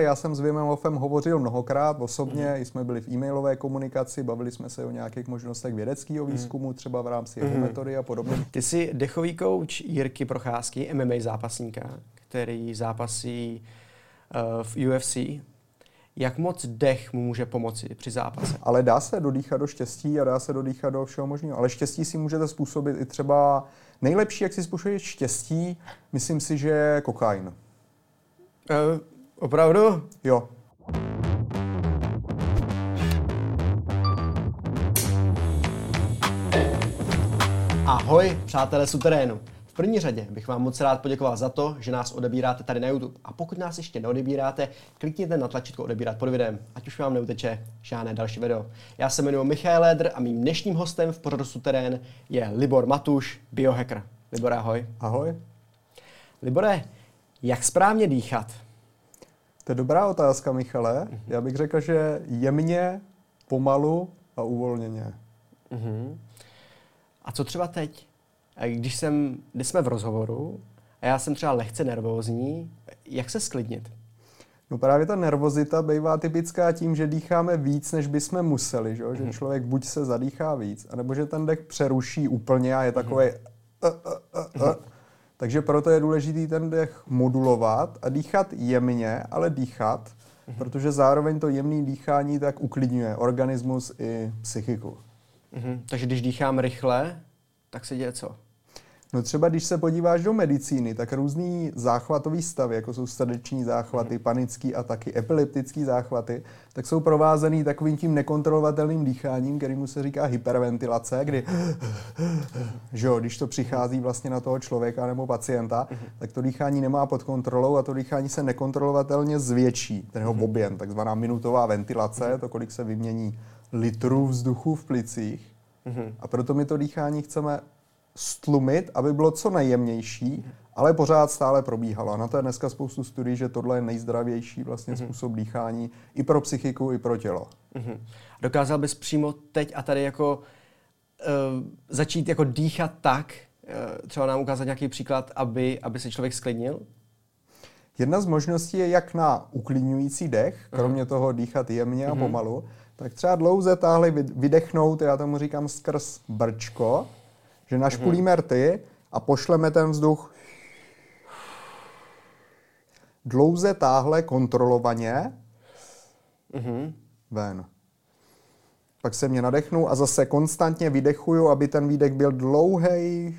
Já jsem s Vimem Hofem hovořil mnohokrát osobně, mm. jsme byli v e-mailové komunikaci, bavili jsme se o nějakých možnostech vědeckého mhm. výzkumu, mm. třeba v rámci jeho mm. metody a podobně. Ty jsi dechový kouč Jirky Procházky, MMA zápasníka, který zápasí uh, v UFC. Jak moc dech mu může pomoci při zápase? Ale dá se dodýchat do štěstí a dá se dodýchat do všeho možného. Ale štěstí si můžete způsobit i třeba nejlepší, jak si způsobit štěstí, myslím si, že kokain. Uh, Opravdu? Jo. Ahoj, přátelé suterénu. V první řadě bych vám moc rád poděkoval za to, že nás odebíráte tady na YouTube. A pokud nás ještě neodebíráte, klikněte na tlačítko odebírat pod videem, ať už vám neuteče žádné další video. Já se jmenuji Michal Lédr a mým dnešním hostem v pořadu Suterén je Libor Matuš, biohacker. Libor, ahoj. Ahoj. Libore, jak správně dýchat? To je dobrá otázka, Michale. Mm-hmm. Já bych řekl, že jemně, pomalu a uvolněně. Mm-hmm. A co třeba teď? Když, jsem, když jsme v rozhovoru a já jsem třeba lehce nervózní, jak se sklidnit? No právě ta nervozita bývá typická tím, že dýcháme víc, než bychom museli. Že, že člověk buď se zadýchá víc, anebo že ten dech přeruší úplně a je takový mm-hmm. uh, uh, uh, uh, takže proto je důležité ten dech modulovat a dýchat jemně, ale dýchat, mm-hmm. protože zároveň to jemné dýchání tak uklidňuje organismus i psychiku. Mm-hmm. Takže když dýchám rychle, tak se děje co? No třeba když se podíváš do medicíny, tak různý záchvatový stavy, jako jsou srdeční záchvaty, panický a taky epileptický záchvaty, tak jsou provázený takovým tím nekontrolovatelným dýcháním, kterýmu se říká hyperventilace, kdy že jo, když to přichází vlastně na toho člověka nebo pacienta, tak to dýchání nemá pod kontrolou a to dýchání se nekontrolovatelně zvětší, ten jeho objem, takzvaná minutová ventilace, to kolik se vymění litrů vzduchu v plicích. A proto my to dýchání chceme stlumit, aby bylo co nejjemnější, ale pořád stále probíhalo. A na to je dneska spoustu studií, že tohle je nejzdravější vlastně mm-hmm. způsob dýchání i pro psychiku, i pro tělo. Mm-hmm. Dokázal bys přímo teď a tady jako uh, začít jako dýchat tak, uh, třeba nám ukázat nějaký příklad, aby, aby se člověk sklidnil? Jedna z možností je jak na uklidňující dech, kromě toho dýchat jemně a mhm. pomalu, tak třeba dlouze táhle vydechnout, já tomu říkám skrz brčko, že našpulíme mm-hmm. rty a pošleme ten vzduch dlouze táhle kontrolovaně mm-hmm. ven. Pak se mě nadechnu a zase konstantně vydechuju, aby ten výdech byl dlouhý.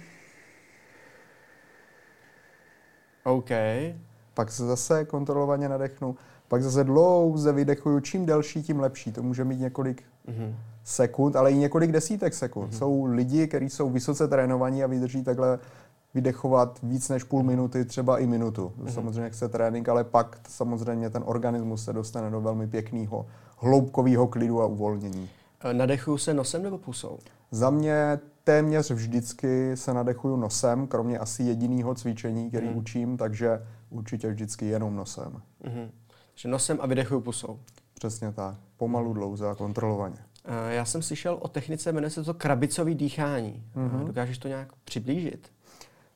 OK. Pak se zase kontrolovaně nadechnu. Pak zase dlouze vydechuju. Čím delší, tím lepší. To může mít několik mm-hmm sekund, ale i několik desítek sekund. Mm-hmm. Jsou lidi, kteří jsou vysoce trénovaní a vydrží takhle vydechovat víc než půl minuty, třeba i minutu. To mm-hmm. samozřejmě chce trénink, ale pak samozřejmě ten organismus se dostane do velmi pěkného, hloubkového klidu a uvolnění. E, nadechuju se nosem nebo pusou? Za mě téměř vždycky se nadechuju nosem, kromě asi jediného cvičení, který mm-hmm. učím, takže určitě vždycky jenom nosem. Mm-hmm. Takže nosem a vydechuju pusou. Přesně tak. Pomalu, dlouze a kontrolovaně. Eh, já jsem slyšel o technice, jmenuje se to krabicový dýchání. Mm-hmm. Dokážeš to nějak přiblížit?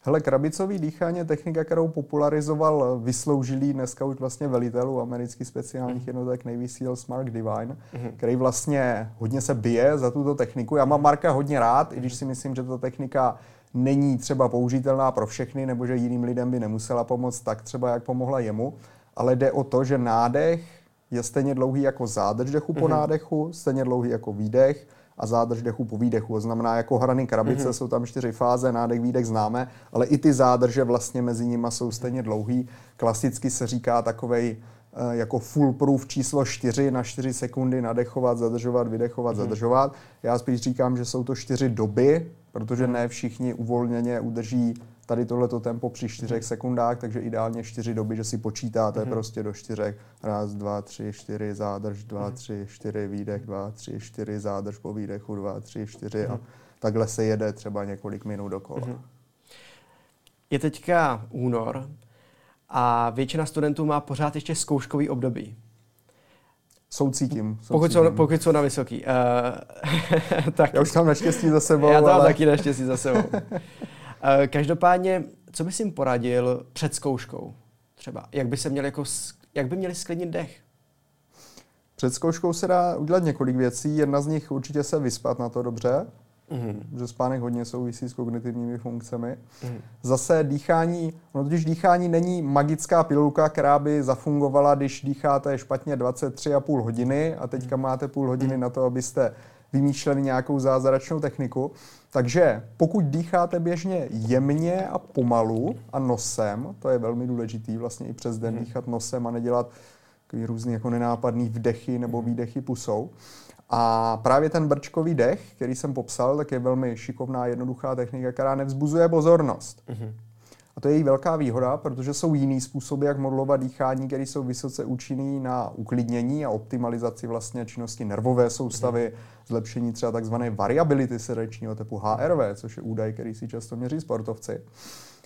Hele, krabicový dýchání je technika, kterou popularizoval vysloužilý dneska už vlastně velitelů amerických speciálních mm. jednotek Navy SEALs Mark Divine, mm. který vlastně hodně se bije za tuto techniku. Já mám Marka hodně rád, i když si myslím, že ta technika není třeba použitelná pro všechny, nebo že jiným lidem by nemusela pomoct tak třeba, jak pomohla jemu, ale jde o to, že nádech je stejně dlouhý jako zádrž dechu po mm-hmm. nádechu, stejně dlouhý jako výdech a zádrž dechu po výdechu. To znamená, jako hrany krabice mm-hmm. jsou tam čtyři fáze, nádech, výdech známe, ale i ty zádrže vlastně mezi nimi jsou stejně dlouhý. Klasicky se říká takovej eh, jako foolproof číslo 4 na 4 sekundy nadechovat, zadržovat, vydechovat, mm-hmm. zadržovat. Já spíš říkám, že jsou to čtyři doby, protože ne všichni uvolněně udrží tady tohleto tempo při čtyřech sekundách, takže ideálně čtyři doby, že si počítáte mm-hmm. prostě do čtyřek. Raz, dva, tři, čtyři, zádrž, dva, mm-hmm. tři, čtyři, výdech, dva, tři, čtyři, zádrž po výdechu, dva, tři, čtyři mm-hmm. a mhm. takhle se jede třeba několik minut dokola. Mm-hmm. Je teďka únor a většina studentů má pořád ještě zkouškový období. Soucítím. soucítím. Pokud, jsou, pokud jsou na vysoký. Uh, tak. Já už mám naštěstí za sebou. Já to ale... mám taky naštěstí za sebou. Eh, každopádně, co bys jim poradil před zkouškou? Třeba, jak by se měl jako jak by měli sklidnit dech? Před zkouškou se dá udělat několik věcí. Jedna z nich určitě se vyspat na to dobře, mm-hmm. že spánek hodně souvisí s kognitivními funkcemi. Mm-hmm. Zase dýchání, no totiž dýchání není magická pilulka, která by zafungovala, když dýcháte špatně 23,5 hodiny a teďka mm-hmm. máte půl hodiny mm-hmm. na to, abyste vymýšleli nějakou zázračnou techniku. Takže pokud dýcháte běžně jemně a pomalu a nosem, to je velmi důležitý vlastně i přes den mm-hmm. dýchat nosem a nedělat takový různý jako nenápadný vdechy nebo výdechy pusou. A právě ten brčkový dech, který jsem popsal, tak je velmi šikovná, jednoduchá technika, která nevzbuzuje pozornost. Mm-hmm. A to je její velká výhoda, protože jsou jiný způsoby, jak modulovat dýchání, které jsou vysoce účinný na uklidnění a optimalizaci vlastně činnosti nervové soustavy, mm-hmm. zlepšení třeba takzvané variability srdečního typu HRV, což je údaj, který si často měří sportovci.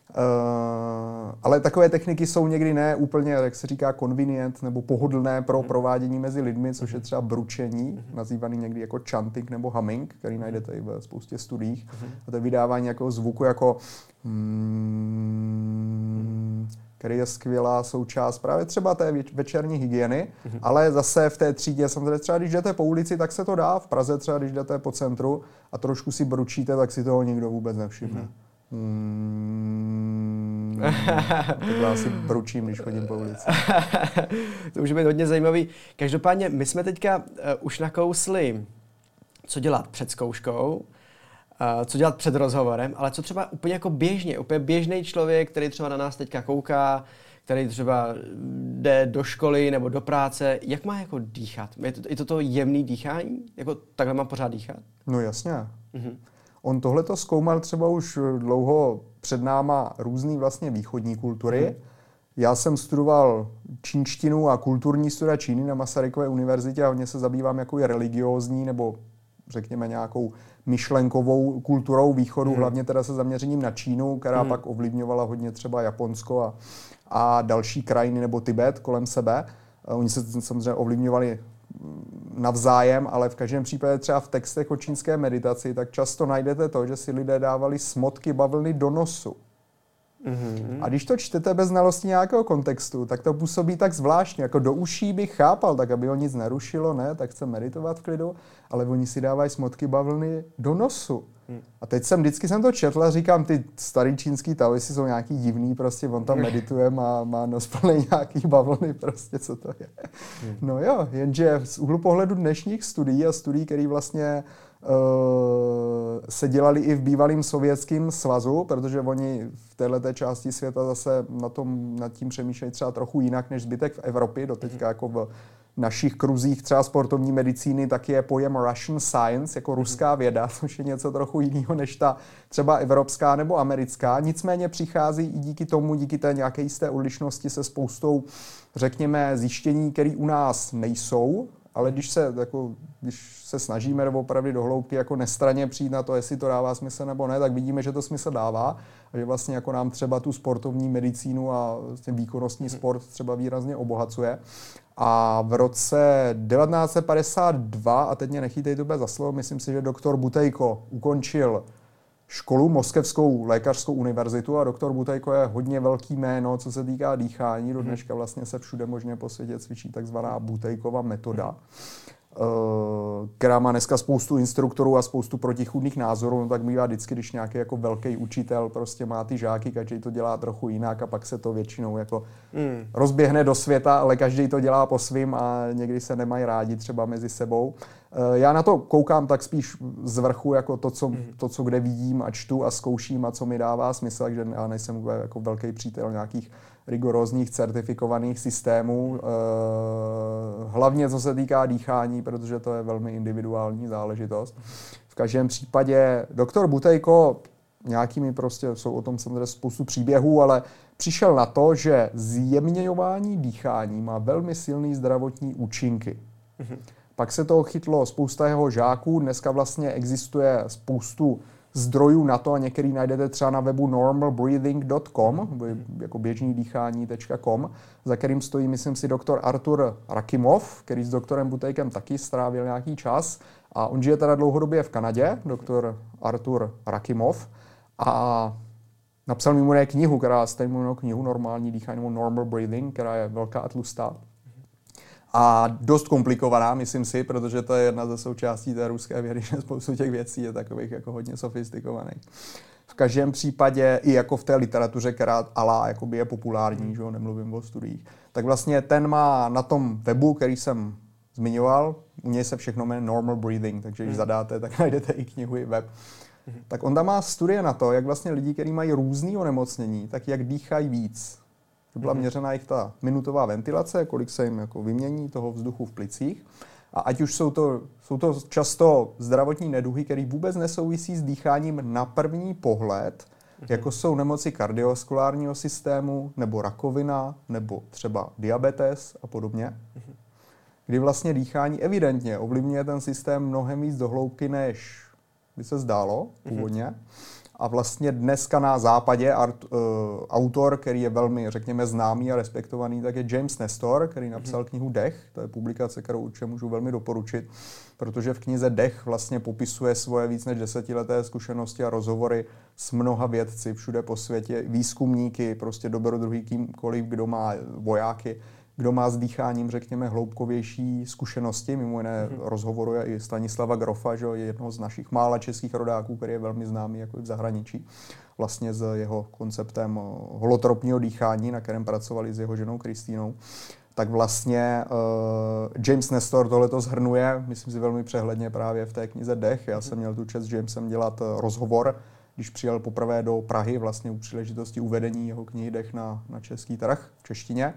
Uh, ale takové techniky jsou někdy ne úplně, jak se říká, convenient nebo pohodlné pro mm. provádění mezi lidmi, což je třeba bručení, mm. nazývaný někdy jako chanting nebo humming, který najdete i ve spoustě studiích. Mm. A to je vydávání nějakého zvuku jako mm, který je skvělá součást právě třeba té večerní hygieny, mm-hmm. ale zase v té třídě, samozřejmě třeba když jdete po ulici, tak se to dá, v Praze třeba když jdete po centru a trošku si bručíte, tak si toho nikdo vůbec nevšimne. Mm-hmm. Hmm, to asi bručím, když chodím po ulici. to může být hodně zajímavý. Každopádně, my jsme teďka uh, už nakousli, co dělat před zkouškou, uh, co dělat před rozhovorem, ale co třeba úplně jako běžně, úplně běžný člověk, který třeba na nás teďka kouká, který třeba jde do školy nebo do práce, jak má jako dýchat? Je to, je to to jemný dýchání? Jako takhle má pořád dýchat? No jasně. Mm-hmm. On tohle to zkoumal třeba už dlouho před náma různý vlastně východní kultury. Hmm. Já jsem studoval čínštinu a kulturní studia Číny na Masarykové univerzitě a hodně se zabývám jako je religiózní nebo řekněme nějakou myšlenkovou kulturou východu, hmm. hlavně teda se zaměřením na Čínu, která hmm. pak ovlivňovala hodně třeba Japonsko a, a další krajiny nebo Tibet kolem sebe. Oni se samozřejmě ovlivňovali navzájem, ale v každém případě třeba v textech o čínské meditaci, tak často najdete to, že si lidé dávali smotky bavlny do nosu. Mm-hmm. A když to čtete bez znalosti nějakého kontextu, tak to působí tak zvláštně. Jako do uší bych chápal, tak aby ho nic nerušilo, ne, tak chce meditovat v klidu, ale oni si dávají smotky bavlny do nosu. Hmm. A teď jsem vždycky jsem to četl a říkám, ty starý čínský taoisti jsou nějaký divný, prostě on tam medituje, má, má nos plný nějaký bavlny, prostě co to je. Hmm. No jo, jenže z úhlu pohledu dnešních studií a studií, které vlastně se dělali i v bývalém sovětském svazu, protože oni v této části světa zase na tom, nad tím přemýšlejí třeba trochu jinak než zbytek v Evropě, doteďka hmm. jako v našich kruzích třeba sportovní medicíny, tak je pojem Russian Science, jako ruská věda, což je něco trochu jiného než ta třeba evropská nebo americká. Nicméně přichází i díky tomu, díky té nějaké jisté odlišnosti se spoustou, řekněme, zjištění, které u nás nejsou, ale když se, jako, když se snažíme opravdu do hloubky jako nestraně přijít na to, jestli to dává smysl nebo ne, tak vidíme, že to smysl dává a že vlastně jako nám třeba tu sportovní medicínu a vlastně výkonnostní mhm. sport třeba výrazně obohacuje. A v roce 1952, a teď mě nechytej to za slovo, myslím si, že doktor Butejko ukončil školu, Moskevskou lékařskou univerzitu a doktor Butejko je hodně velký jméno, co se týká dýchání. Do mhm. dneška vlastně se všude možně po světě cvičí takzvaná Butejkova metoda. Eh, která má dneska spoustu instruktorů a spoustu protichůdných názorů, no tak bývá vždycky, když nějaký jako velký učitel prostě má ty žáky, každý to dělá trochu jinak a pak se to většinou jako mm. rozběhne do světa, ale každý to dělá po svým a někdy se nemají rádi třeba mezi sebou. Eh, já na to koukám tak spíš z vrchu, jako to co, mm. to, co kde vidím a čtu a zkouším a co mi dává smysl, takže já nejsem jako velký přítel nějakých rigorózních certifikovaných systémů, eh, hlavně co se týká dýchání, protože to je velmi individuální záležitost. V každém případě doktor Butejko nějakými prostě, jsou o tom samozřejmě spoustu příběhů, ale přišel na to, že zjemňování dýchání má velmi silný zdravotní účinky. Mm-hmm. Pak se toho chytlo spousta jeho žáků, dneska vlastně existuje spoustu zdrojů na to a některý najdete třeba na webu normalbreathing.com, jako běžný dýchání.com, za kterým stojí, myslím si, doktor Artur Rakimov, který s doktorem Butejkem taky strávil nějaký čas. A on žije teda dlouhodobě v Kanadě, doktor Artur Rakimov. A napsal mimo knihu, která se jmenuje knihu Normální dýchání nebo Normal Breathing, která je velká a tlustá. A dost komplikovaná, myslím si, protože to je jedna ze součástí té ruské vědy, že spoustu těch věcí je takových jako hodně sofistikovaných. V každém případě, i jako v té literatuře, která ala jakoby je populární, že nemluvím o studiích, tak vlastně ten má na tom webu, který jsem zmiňoval, u něj se všechno jmenuje Normal Breathing, takže když hmm. zadáte, tak najdete i knihu, i web. Hmm. Tak on tam má studie na to, jak vlastně lidi, kteří mají různý onemocnění, tak jak dýchají víc. To byla hmm. měřena jich ta minutová ventilace, kolik se jim jako vymění toho vzduchu v plicích. A ať už jsou to, jsou to často zdravotní neduhy, které vůbec nesouvisí s dýcháním na první pohled, jako jsou nemoci kardiovaskulárního systému, nebo rakovina, nebo třeba diabetes a podobně, kdy vlastně dýchání evidentně ovlivňuje ten systém mnohem víc do hloubky, než by se zdálo původně. A vlastně dneska na západě art, uh, autor, který je velmi, řekněme, známý a respektovaný, tak je James Nestor, který napsal knihu Dech. To je publikace, kterou určitě můžu velmi doporučit, protože v knize Dech vlastně popisuje svoje víc než desetileté zkušenosti a rozhovory s mnoha vědci všude po světě, výzkumníky, prostě dobrodruhý kýmkoliv, kdo má vojáky, kdo má s dýcháním, řekněme, hloubkovější zkušenosti. Mimo jiné mm-hmm. rozhovoruje i Stanislava Grofa, že je jednoho z našich mála českých rodáků, který je velmi známý jako i v zahraničí. Vlastně s jeho konceptem holotropního dýchání, na kterém pracovali s jeho ženou Kristýnou tak vlastně uh, James Nestor tohleto zhrnuje, myslím si velmi přehledně právě v té knize Dech. Já jsem měl tu čest s Jamesem dělat uh, rozhovor, když přijel poprvé do Prahy, vlastně u příležitosti uvedení jeho knihy Dech na, na český trh v češtině.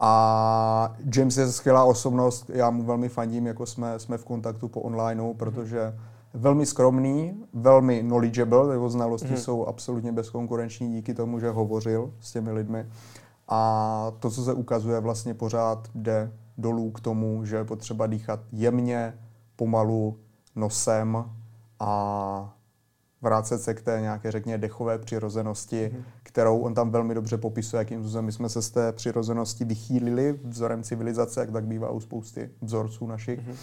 A James je skvělá osobnost, já mu velmi fandím, jako jsme, jsme v kontaktu po onlineu, protože velmi skromný, velmi knowledgeable, jeho znalosti mm. jsou absolutně bezkonkurenční díky tomu, že hovořil s těmi lidmi. A to, co se ukazuje, vlastně pořád jde dolů k tomu, že je potřeba dýchat jemně, pomalu, nosem a vrátit se k té nějaké, řekněme, dechové přirozenosti, mm kterou on tam velmi dobře popisuje, jakým způsobem my jsme se z té přirozenosti vychýlili vzorem civilizace, jak tak bývá u spousty vzorců našich. Mm-hmm.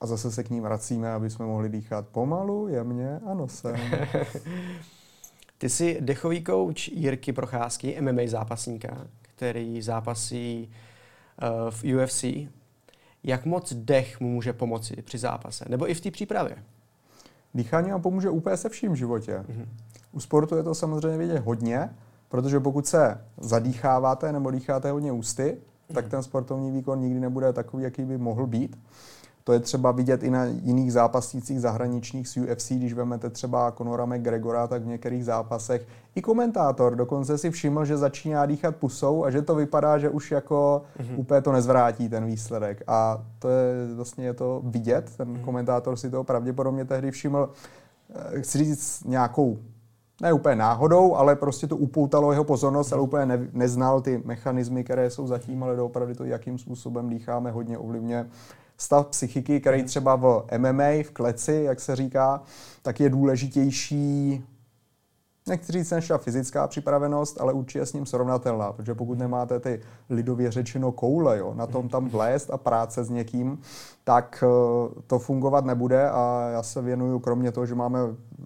A zase se k ním vracíme, aby jsme mohli dýchat pomalu, jemně a nosem. Ty jsi dechový kouč Jirky Procházky, MMA zápasníka, který zápasí uh, v UFC. Jak moc dech mu může pomoci při zápase? Nebo i v té přípravě? Dýchání vám pomůže úplně se vším v životě. Mm-hmm. U sportu je to samozřejmě vidět hodně, Protože pokud se zadýcháváte nebo dýcháte hodně ústy, tak ten sportovní výkon nikdy nebude takový, jaký by mohl být. To je třeba vidět i na jiných zápasnících zahraničních z UFC, když vezmete třeba Conora McGregora, tak v některých zápasech i komentátor dokonce si všiml, že začíná dýchat pusou a že to vypadá, že už jako mm-hmm. úplně to nezvrátí ten výsledek. A to je vlastně je to vidět, ten mm-hmm. komentátor si to pravděpodobně tehdy všiml. Eh, chci říct nějakou ne úplně náhodou, ale prostě to upoutalo jeho pozornost, ale úplně ne, neznal ty mechanismy, které jsou zatím, ale doopravdy to, jakým způsobem dýcháme, hodně ovlivňuje stav psychiky, který třeba v MMA, v kleci, jak se říká, tak je důležitější nechci říct než ta fyzická připravenost, ale určitě s ním srovnatelná, protože pokud nemáte ty lidově řečeno koule, jo, na tom tam vlézt a práce s někým, tak eh, to fungovat nebude a já se věnuju, kromě toho, že máme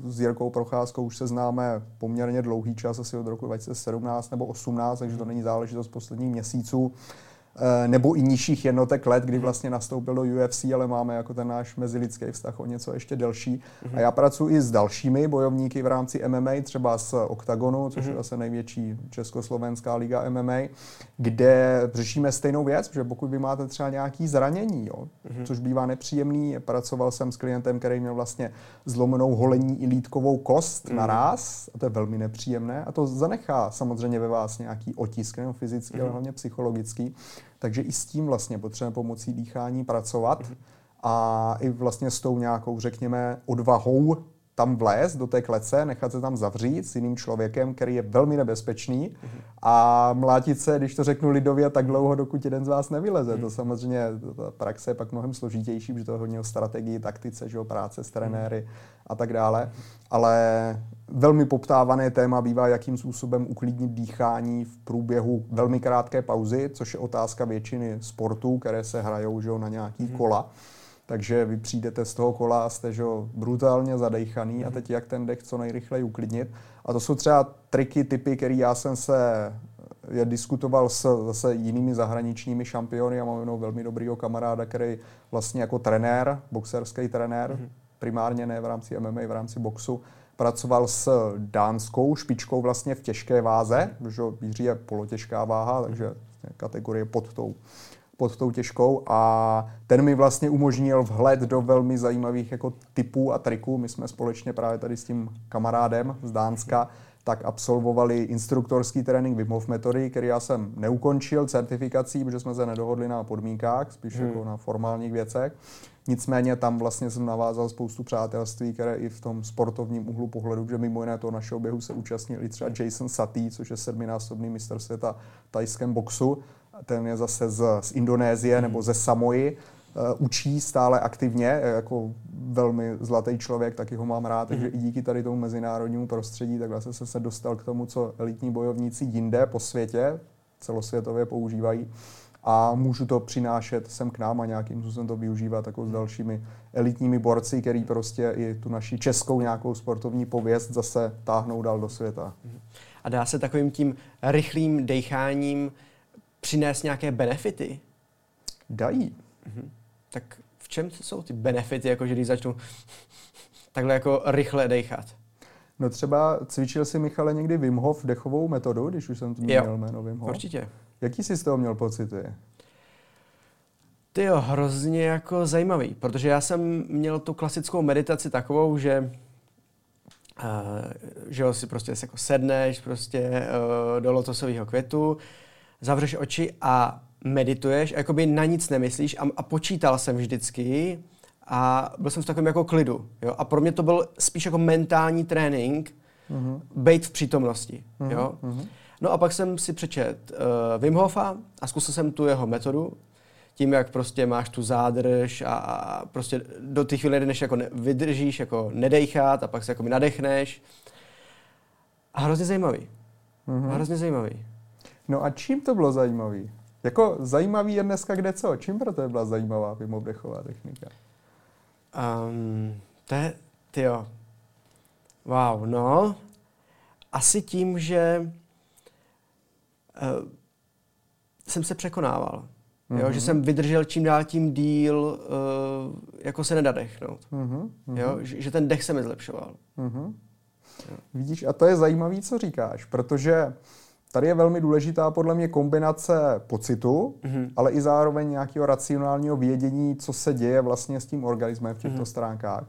s Jirkou Procházkou, už se známe poměrně dlouhý čas, asi od roku 2017 nebo 18, takže to není záležitost posledních měsíců, nebo i nižších jednotek let, kdy vlastně nastoupil do UFC, ale máme jako ten náš mezilidský vztah o něco ještě delší. Mm-hmm. A já pracuji i s dalšími bojovníky v rámci MMA, třeba z Octagonu, což mm-hmm. je zase největší československá liga MMA, kde řešíme stejnou věc, že pokud vy máte třeba nějaký zranění, jo, mm-hmm. což bývá nepříjemný, pracoval jsem s klientem, který měl vlastně zlomenou holení i lítkovou kost mm-hmm. naraz, a to je velmi nepříjemné, a to zanechá samozřejmě ve vás nějaký otisk, nejen fyzický, mm-hmm. ale hlavně psychologický. Takže i s tím vlastně potřebujeme pomocí dýchání pracovat mm-hmm. a i vlastně s tou nějakou, řekněme, odvahou tam vlézt do té klece, nechat se tam zavřít s jiným člověkem, který je velmi nebezpečný mm-hmm. a mlátit se, když to řeknu lidově, tak dlouho, dokud jeden z vás nevyleze. Mm-hmm. To samozřejmě, ta praxe je pak mnohem složitější, protože to je hodně o strategii, taktice, že o práce s trenéry mm-hmm. a tak dále. Ale velmi poptávané téma bývá, jakým způsobem uklidnit dýchání v průběhu velmi krátké pauzy, což je otázka většiny sportů, které se hrajou že na nějaký mm-hmm. Takže vy přijdete z toho kola a jste že, brutálně zadejchaný mm-hmm. a Mhm. teď jak ten dech co nejrychleji uklidnit. A to jsou třeba triky, typy, které já jsem se je diskutoval s zase jinými zahraničními šampiony a mám jenom velmi dobrýho kamaráda, který vlastně jako trenér, boxerský trenér, mm-hmm. primárně ne v rámci MMA, v rámci boxu, pracoval s dánskou špičkou vlastně v těžké váze, protože Jiří je polotěžká váha, takže vlastně kategorie pod tou, pod tou těžkou a ten mi vlastně umožnil vhled do velmi zajímavých jako typů a triků. My jsme společně právě tady s tím kamarádem z Dánska tak absolvovali instruktorský trénink Wim Hof metody, který já jsem neukončil certifikací, protože jsme se nedohodli na podmínkách, spíš hmm. jako na formálních věcech. Nicméně tam vlastně jsem navázal spoustu přátelství, které i v tom sportovním úhlu pohledu, že mimo jiné toho našeho běhu se účastnil i třeba Jason Saty, což je sedminásobný mistr světa tajském boxu. Ten je zase z, z Indonésie hmm. nebo ze Samoji. Uh, učí stále aktivně, jako velmi zlatý člověk, taky ho mám rád, takže i díky tady tomu mezinárodnímu prostředí, tak vlastně jsem se dostal k tomu, co elitní bojovníci jinde po světě celosvětově používají a můžu to přinášet sem k nám a nějakým způsobem to využívat jako s dalšími elitními borci, který prostě i tu naši českou nějakou sportovní pověst zase táhnou dál do světa. A dá se takovým tím rychlým decháním přinést nějaké benefity? Dají. Mhm. Tak v čem jsou ty benefity, jako že když začnu takhle jako rychle dechat? No třeba cvičil si Michale někdy Wim Hof dechovou metodu, když už jsem tu měl jméno Wim Hof. Určitě. Jaký jsi z toho měl pocity? Ty jo, hrozně jako zajímavý, protože já jsem měl tu klasickou meditaci takovou, že uh, že jo, si prostě jako sedneš prostě uh, do lotosového květu, zavřeš oči a medituješ, a jakoby na nic nemyslíš a, a počítal jsem vždycky a byl jsem v takovém jako klidu. Jo? A pro mě to byl spíš jako mentální trénink, uh-huh. být v přítomnosti. Uh-huh. Jo? Uh-huh. No a pak jsem si přečet uh, Wim Hofa a zkusil jsem tu jeho metodu, tím, jak prostě máš tu zádrž a, a prostě do té chvíle, než jako ne, vydržíš, jako nedejchat a pak se jako nadechneš. A hrozně zajímavý. A hrozně zajímavý. No a čím to bylo zajímavý? Jako zajímavý je dneska kde co? Čím pro to byla zajímavá vymobdechová technika? Um, to je, tyjo. Wow, no. Asi tím, že uh, jsem se překonával. Mm-hmm. Jo, že jsem vydržel čím dál tím díl, uh, jako se nedadechnout. Mm-hmm. Jo, že, že ten dech se mi zlepšoval. Mm-hmm. Vidíš, a to je zajímavý, co říkáš, protože tady je velmi důležitá podle mě kombinace pocitu, mm-hmm. ale i zároveň nějakého racionálního vědění, co se děje vlastně s tím organismem v těchto mm-hmm. stránkách.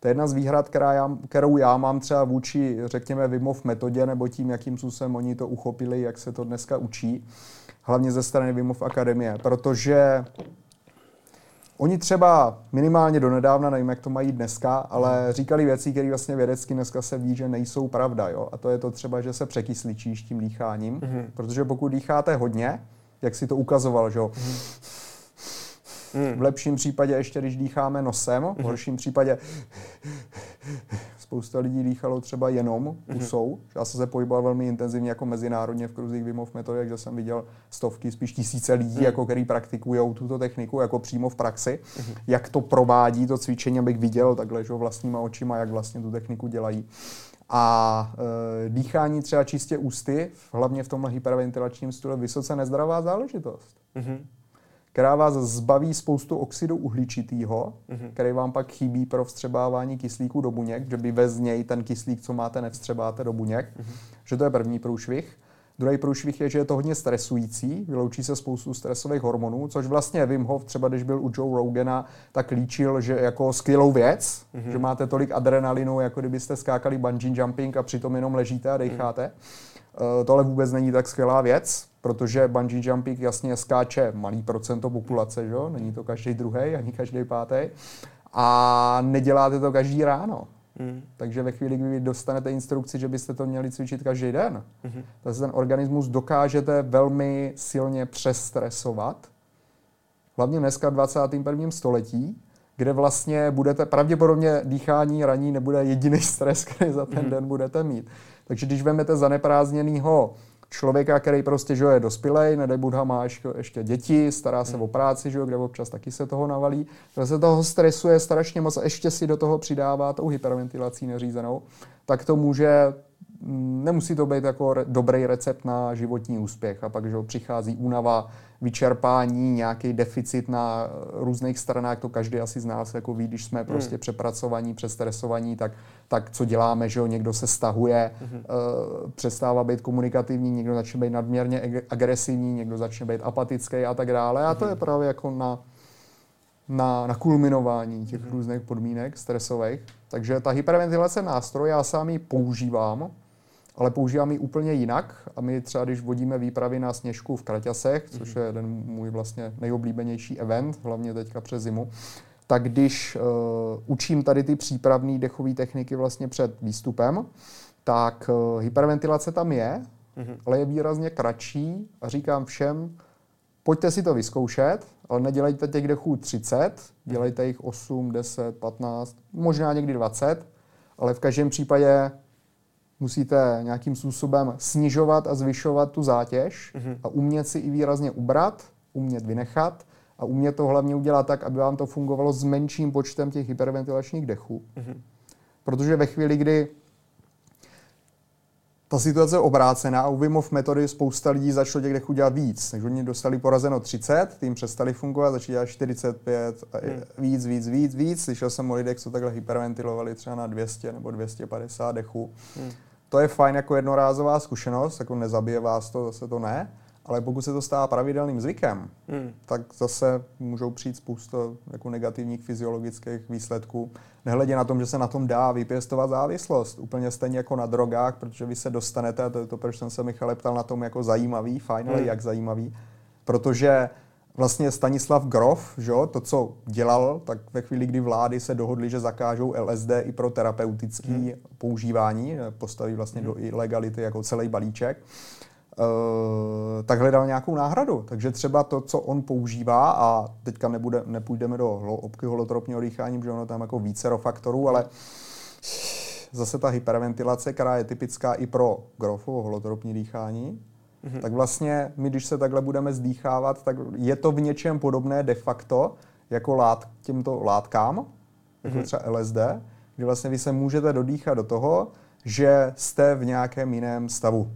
To je jedna z výhrad, která já, kterou já mám třeba vůči, řekněme, Vimov metodě, nebo tím, jakým způsobem oni to uchopili, jak se to dneska učí, hlavně ze strany Vimov Akademie, protože Oni třeba minimálně donedávna, nevím, jak to mají dneska, ale říkali věci, které vlastně vědecky dneska se ví, že nejsou pravda. Jo? A to je to třeba, že se překysličíš tím dýcháním, mm-hmm. protože pokud dýcháte hodně, jak si to ukazoval, že jo, mm. v lepším případě ještě, když dýcháme nosem, v horším případě spousta lidí dýchalo třeba jenom pusou. Mm-hmm. Já jsem se pohyboval velmi intenzivně jako mezinárodně v kruzích Wim Hof metody, kde jsem viděl stovky, spíš tisíce lidí, mm. jako který praktikují tuto techniku jako přímo v praxi. Mm-hmm. Jak to provádí, to cvičení, abych viděl takhle že vlastníma očima, jak vlastně tu techniku dělají. A e, dýchání třeba čistě ústy, hlavně v tomhle hyperventilačním stylu, vysoce nezdravá záležitost. Mm-hmm která vás zbaví spoustu oxidu uhličitého, mm-hmm. který vám pak chybí pro vstřebávání kyslíku do buněk, že by bez něj ten kyslík, co máte, nevstřebáte do buněk. Mm-hmm. Že to je první průšvih. Druhý průšvih je, že je to hodně stresující, vyloučí se spoustu stresových hormonů, což vlastně Wim Hof, třeba když byl u Joe Rogana, tak líčil, že jako skvělou věc, mm-hmm. že máte tolik adrenalinu, jako kdybyste skákali bungee jumping a přitom jenom ležíte a decháte. Mm-hmm. Uh, tohle vůbec není tak skvělá věc, protože bungee jumping jasně skáče malý procento populace, že? není to každý druhý ani každý pátý. A neděláte to každý ráno. Mm. Takže ve chvíli, kdy vy dostanete instrukci, že byste to měli cvičit každý den, mm-hmm. tak ten organismus dokážete velmi silně přestresovat. Hlavně dneska v 21. století, kde vlastně budete, pravděpodobně dýchání raní nebude jediný stres, který za ten mm-hmm. den budete mít. Takže když vezmete zaneprázdněného člověka, který prostě že je dospělej, nedej Budha má ještě, děti, stará se o práci, že kde občas taky se toho navalí, že se toho stresuje strašně moc a ještě si do toho přidává tou hyperventilací neřízenou, tak to může nemusí to být jako re, dobrý recept na životní úspěch. A pak, že přichází únava, vyčerpání, nějaký deficit na různých stranách, to každý asi z nás jako ví, když jsme hmm. prostě přepracovaní, přestresovaní, tak, tak co děláme, že jo, někdo se stahuje, hmm. uh, přestává být komunikativní, někdo začne být nadměrně agresivní, někdo začne být apatický a tak dále. A to je hmm. právě jako na, na, na kulminování těch hmm. různých podmínek stresových. Takže ta hyperventilace nástroj, já sám ji používám, ale používám ji úplně jinak. A my třeba, když vodíme výpravy na sněžku v Kraťasech, což je jeden můj vlastně nejoblíbenější event, hlavně teďka přes zimu, tak když uh, učím tady ty přípravné dechové techniky vlastně před výstupem, tak uh, hyperventilace tam je, mm-hmm. ale je výrazně kratší a říkám všem, pojďte si to vyzkoušet, ale nedělejte těch dechů 30, dělejte jich 8, 10, 15, možná někdy 20, ale v každém případě musíte nějakým způsobem snižovat a zvyšovat tu zátěž mm-hmm. a umět si i výrazně ubrat, umět vynechat a umět to hlavně udělat tak, aby vám to fungovalo s menším počtem těch hyperventilačních dechů. Mm-hmm. Protože ve chvíli, kdy ta situace je obrácená a u Wim Hof metody spousta lidí začalo těch dechů dělat víc. Takže oni dostali porazeno 30, tím přestali fungovat, začali dělat 45, a hmm. víc, víc, víc, víc. Slyšel jsem o lidech, co takhle hyperventilovali třeba na 200 nebo 250 dechů. Hmm. To je fajn jako jednorázová zkušenost, jako nezabije vás to, zase to ne, ale pokud se to stává pravidelným zvykem, hmm. tak zase můžou přijít spousta jako negativních fyziologických výsledků. Nehledě na tom, že se na tom dá vypěstovat závislost. Úplně stejně jako na drogách, protože vy se dostanete, a to je to, proč jsem se Michale ptal na tom jako zajímavý, fajn, ale hmm. jak zajímavý. Protože vlastně Stanislav Grof, že, to, co dělal, tak ve chvíli, kdy vlády se dohodly, že zakážou LSD i pro terapeutické hmm. používání, postaví vlastně hmm. do ilegality jako celý balíček, tak hledal nějakou náhradu. Takže třeba to, co on používá, a teďka nebude, nepůjdeme do hloubky holotropního dýchání, protože ono tam jako více faktorů, ale zase ta hyperventilace, která je typická i pro Grofovo holotropní dýchání, mm-hmm. tak vlastně my, když se takhle budeme zdýchávat, tak je to v něčem podobné de facto jako lát, těmto látkám, jako mm-hmm. třeba LSD, kdy vlastně vy se můžete dodýchat do toho, že jste v nějakém jiném stavu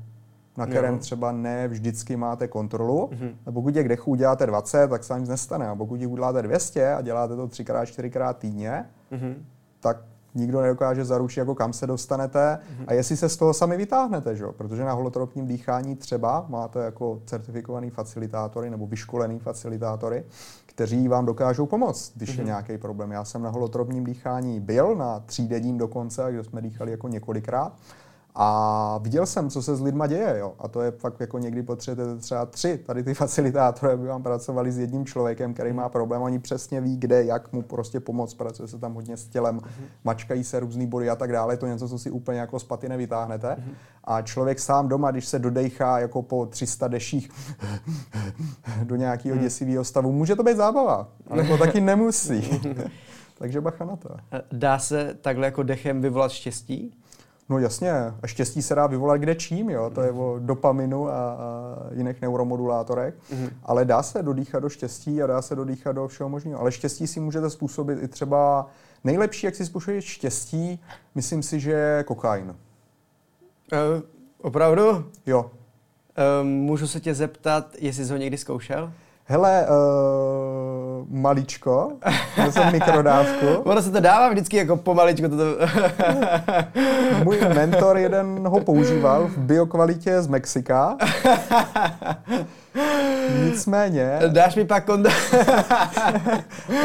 na kterém jo. třeba ne vždycky máte kontrolu. Mm-hmm. A pokud těch dechů uděláte 20, tak se vám nic nestane. A pokud jich uděláte 200 a děláte to 3x, 4x týdně, mm-hmm. tak nikdo nedokáže zaručit, jako kam se dostanete mm-hmm. a jestli se z toho sami vytáhnete, že? protože na holotropním dýchání třeba máte jako certifikovaný facilitátory nebo vyškolený facilitátory, kteří vám dokážou pomoct, když mm-hmm. je mhm. nějaký problém. Já jsem na holotropním dýchání byl, na třídenním dokonce, kde jsme dýchali jako několikrát a viděl jsem, co se s lidma děje, jo. A to je fakt jako někdy potřebujete třeba tři tady ty facilitátory, aby vám pracovali s jedním člověkem, který má problém. Oni přesně ví, kde, jak mu prostě pomoct. Pracuje se tam hodně s tělem, mm-hmm. mačkají se různý body a tak dále. Je to něco, co si úplně jako z paty nevytáhnete. Mm-hmm. A člověk sám doma, když se dodejchá jako po 300 deších do nějakého mm. děsivého stavu, může to být zábava. Ale to taky nemusí. Takže bacha na to. Dá se takhle jako dechem vyvolat štěstí? No jasně, a štěstí se dá vyvolat kde čím, jo? to je o dopaminu a, a jiných neuromodulátorech, mm-hmm. ale dá se dodýchat do štěstí a dá se dodýchat do všeho možného. Ale štěstí si můžete způsobit i třeba, nejlepší, jak si způsobit štěstí, myslím si, že je kokain. Uh, opravdu? Jo. Uh, můžu se tě zeptat, jestli jsi ho někdy zkoušel? Hele, uh, maličko, to jsem mikrodávku. ono se to dává vždycky jako pomaličko. Toto. Můj mentor jeden ho používal v biokvalitě z Mexika. Nicméně... Dáš mi pak kond...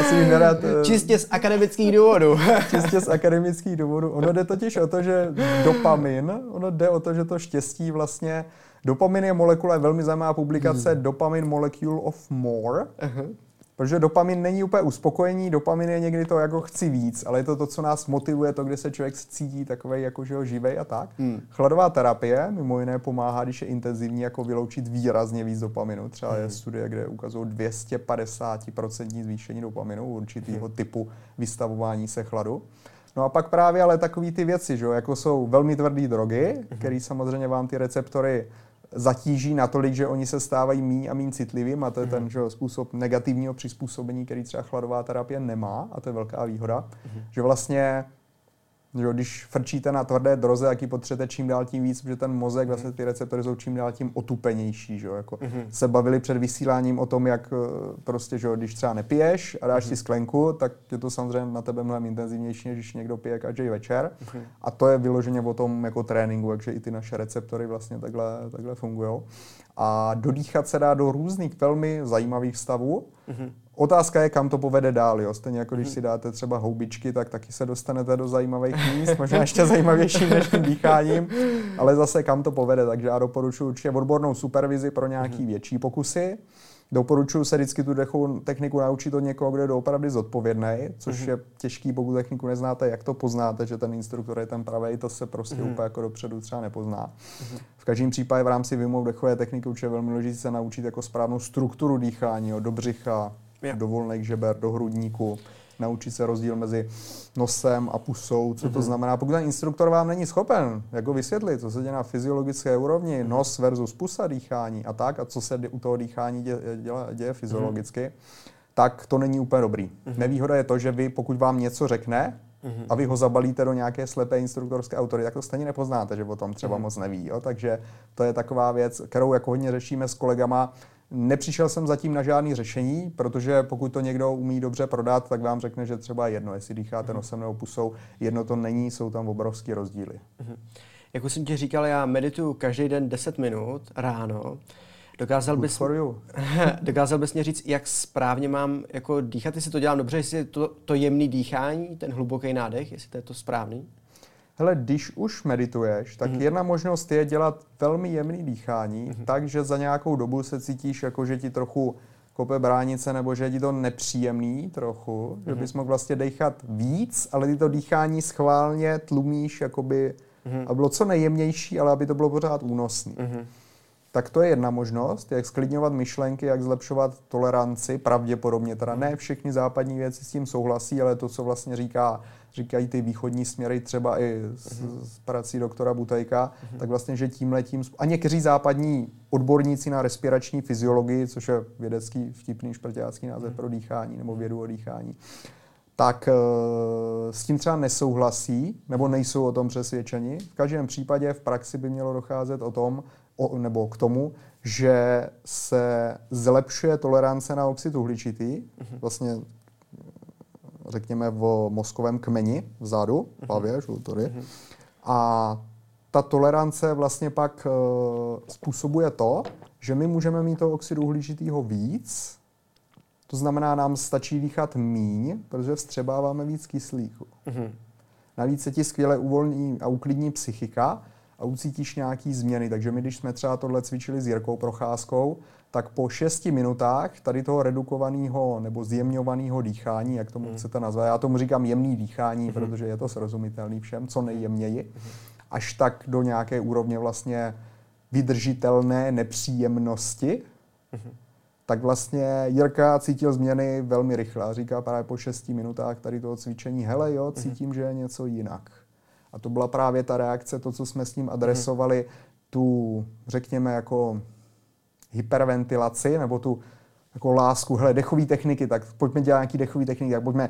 Asi bych nerad... Eh, Čistě z akademických důvodů. Čistě z akademických důvodů. Ono jde totiž o to, že dopamin, ono jde o to, že to štěstí vlastně Dopamin je molekula, je velmi zajímavá publikace, hmm. Dopamin Molecule of More. Uh-huh. Protože dopamin není úplně uspokojení, dopamin je někdy to jako chci víc, ale je to to, co nás motivuje, to, kde se člověk cítí takový jako že ho živej a tak. Hmm. Chladová terapie mimo jiné pomáhá, když je intenzivní, jako vyloučit výrazně víc dopaminu. Třeba hmm. je studie, kde ukazují 250% zvýšení dopaminu určitého hmm. typu vystavování se chladu. No a pak právě ale takové ty věci, že, jako jsou velmi tvrdé drogy, hmm. které samozřejmě vám ty receptory zatíží natolik, že oni se stávají mí a méně citlivým a to je ten že, způsob negativního přizpůsobení, který třeba chladová terapie nemá a to je velká výhoda, mm-hmm. že vlastně že když frčíte na tvrdé droze, jak ji potřebujete čím dál tím víc, protože ten mozek, vlastně ty receptory jsou čím dál tím otupenější. Že? Jako mm-hmm. Se bavili před vysíláním o tom, jak eh, prostě, že když třeba nepiješ a dáš mm-hmm. si sklenku, tak je to samozřejmě na tebe mnohem intenzivnější, než když někdo pije každý večer. Mm-hmm. A to je vyloženě o tom jako tréninku, takže i ty naše receptory vlastně takhle, takhle fungují. A dodýchat se dá do různých velmi zajímavých stavů. Mm-hmm. Otázka je, kam to povede dál. Jo? Stejně jako když mhm. si dáte třeba houbičky, tak taky se dostanete do zajímavých míst, možná ještě zajímavější než tím dýcháním, ale zase kam to povede. Takže já doporučuji určitě odbornou supervizi pro nějaký mhm. větší pokusy. Doporučuji se vždycky tu dechu, techniku naučit od někoho, kdo je opravdu zodpovědný, což mm-hmm. je těžký, pokud techniku neznáte, jak to poznáte, že ten instruktor je ten pravý, to se prostě mm-hmm. úplně jako dopředu třeba nepozná. Mm-hmm. V každém případě v rámci výmluv dechové techniky určitě velmi důležité se naučit jako správnou strukturu dýchání, jo, do břicha, yeah. do volných žeber, do hrudníku, naučit se rozdíl mezi nosem a pusou, co to mhm. znamená. Pokud ten instruktor vám není schopen jako vysvětlit, co se děje na fyziologické úrovni, mm-hmm. nos versus pusa dýchání a tak, a co se u toho dýchání děje, děje, děje fyziologicky, mm-hmm. tak to není úplně dobrý. Nevýhoda je to, že vy, pokud vám něco řekne, mm-hmm. a vy ho zabalíte do nějaké slepé instruktorské autory, tak to stejně nepoznáte, že o tom třeba mm-hmm. moc neví. Jo? Takže to je taková věc, kterou jako hodně řešíme s kolegama, Nepřišel jsem zatím na žádný řešení, protože pokud to někdo umí dobře prodat, tak vám řekne, že třeba jedno, jestli dýcháte mm nosem nebo pusou, jedno to není, jsou tam obrovské rozdíly. Mm-hmm. Jak už jsem ti říkal, já medituju každý den 10 minut ráno. Dokázal bys, dokázal bys mě říct, jak správně mám jako dýchat, jestli to dělám dobře, jestli je to, to jemný dýchání, ten hluboký nádech, jestli to je to správný? Hele, když už medituješ, tak mm-hmm. jedna možnost je dělat velmi jemný dýchání, mm-hmm. tak, že za nějakou dobu se cítíš, jako že ti trochu kope bránice, nebo že je ti to nepříjemný trochu, mm-hmm. že bys mohl vlastně dechat víc, ale ty to dýchání schválně tlumíš, jakoby, mm-hmm. aby bylo co nejjemnější, ale aby to bylo pořád únosný. Mm-hmm. Tak to je jedna možnost, jak sklidňovat myšlenky, jak zlepšovat toleranci, pravděpodobně teda ne všechny západní věci s tím souhlasí, ale to, co vlastně říká říkají ty východní směry třeba i s, uh-huh. s prací doktora Butajka, uh-huh. tak vlastně, že tím letím, a někteří západní odborníci na respirační fyziologii, což je vědecký vtipný šprťácký název uh-huh. pro dýchání nebo vědu o dýchání, tak uh, s tím třeba nesouhlasí nebo nejsou o tom přesvědčeni. V každém případě v praxi by mělo docházet o tom, o, nebo k tomu, že se zlepšuje tolerance na oxid uhličitý, uh-huh. vlastně řekněme, v mozkovém kmeni vzadu, v hlavě, uh-huh. tady. Uh-huh. A ta tolerance vlastně pak uh, způsobuje to, že my můžeme mít toho oxidu uhličitého víc, to znamená, nám stačí dýchat míň, protože vstřebáváme víc kyslíku. Uh-huh. Navíc se ti skvěle uvolní a uklidní psychika a ucítíš nějaký změny. Takže my, když jsme třeba tohle cvičili s Jirkou Procházkou, tak po 6 minutách tady toho redukovaného nebo zjemňovaného dýchání, jak tomu mm. chcete nazvat, já tomu říkám jemný dýchání, mm. protože je to srozumitelný všem, co nejjemněji, mm. až tak do nějaké úrovně vlastně vydržitelné nepříjemnosti, mm. tak vlastně Jirka cítil změny velmi rychle. Říká právě po 6 minutách tady toho cvičení, hele jo, cítím, mm. že je něco jinak. A to byla právě ta reakce, to, co jsme s ním adresovali, tu, řekněme, jako hyperventilaci nebo tu jako lásku, hele, dechové techniky, tak pojďme dělat nějaký dechový techniky, tak pojďme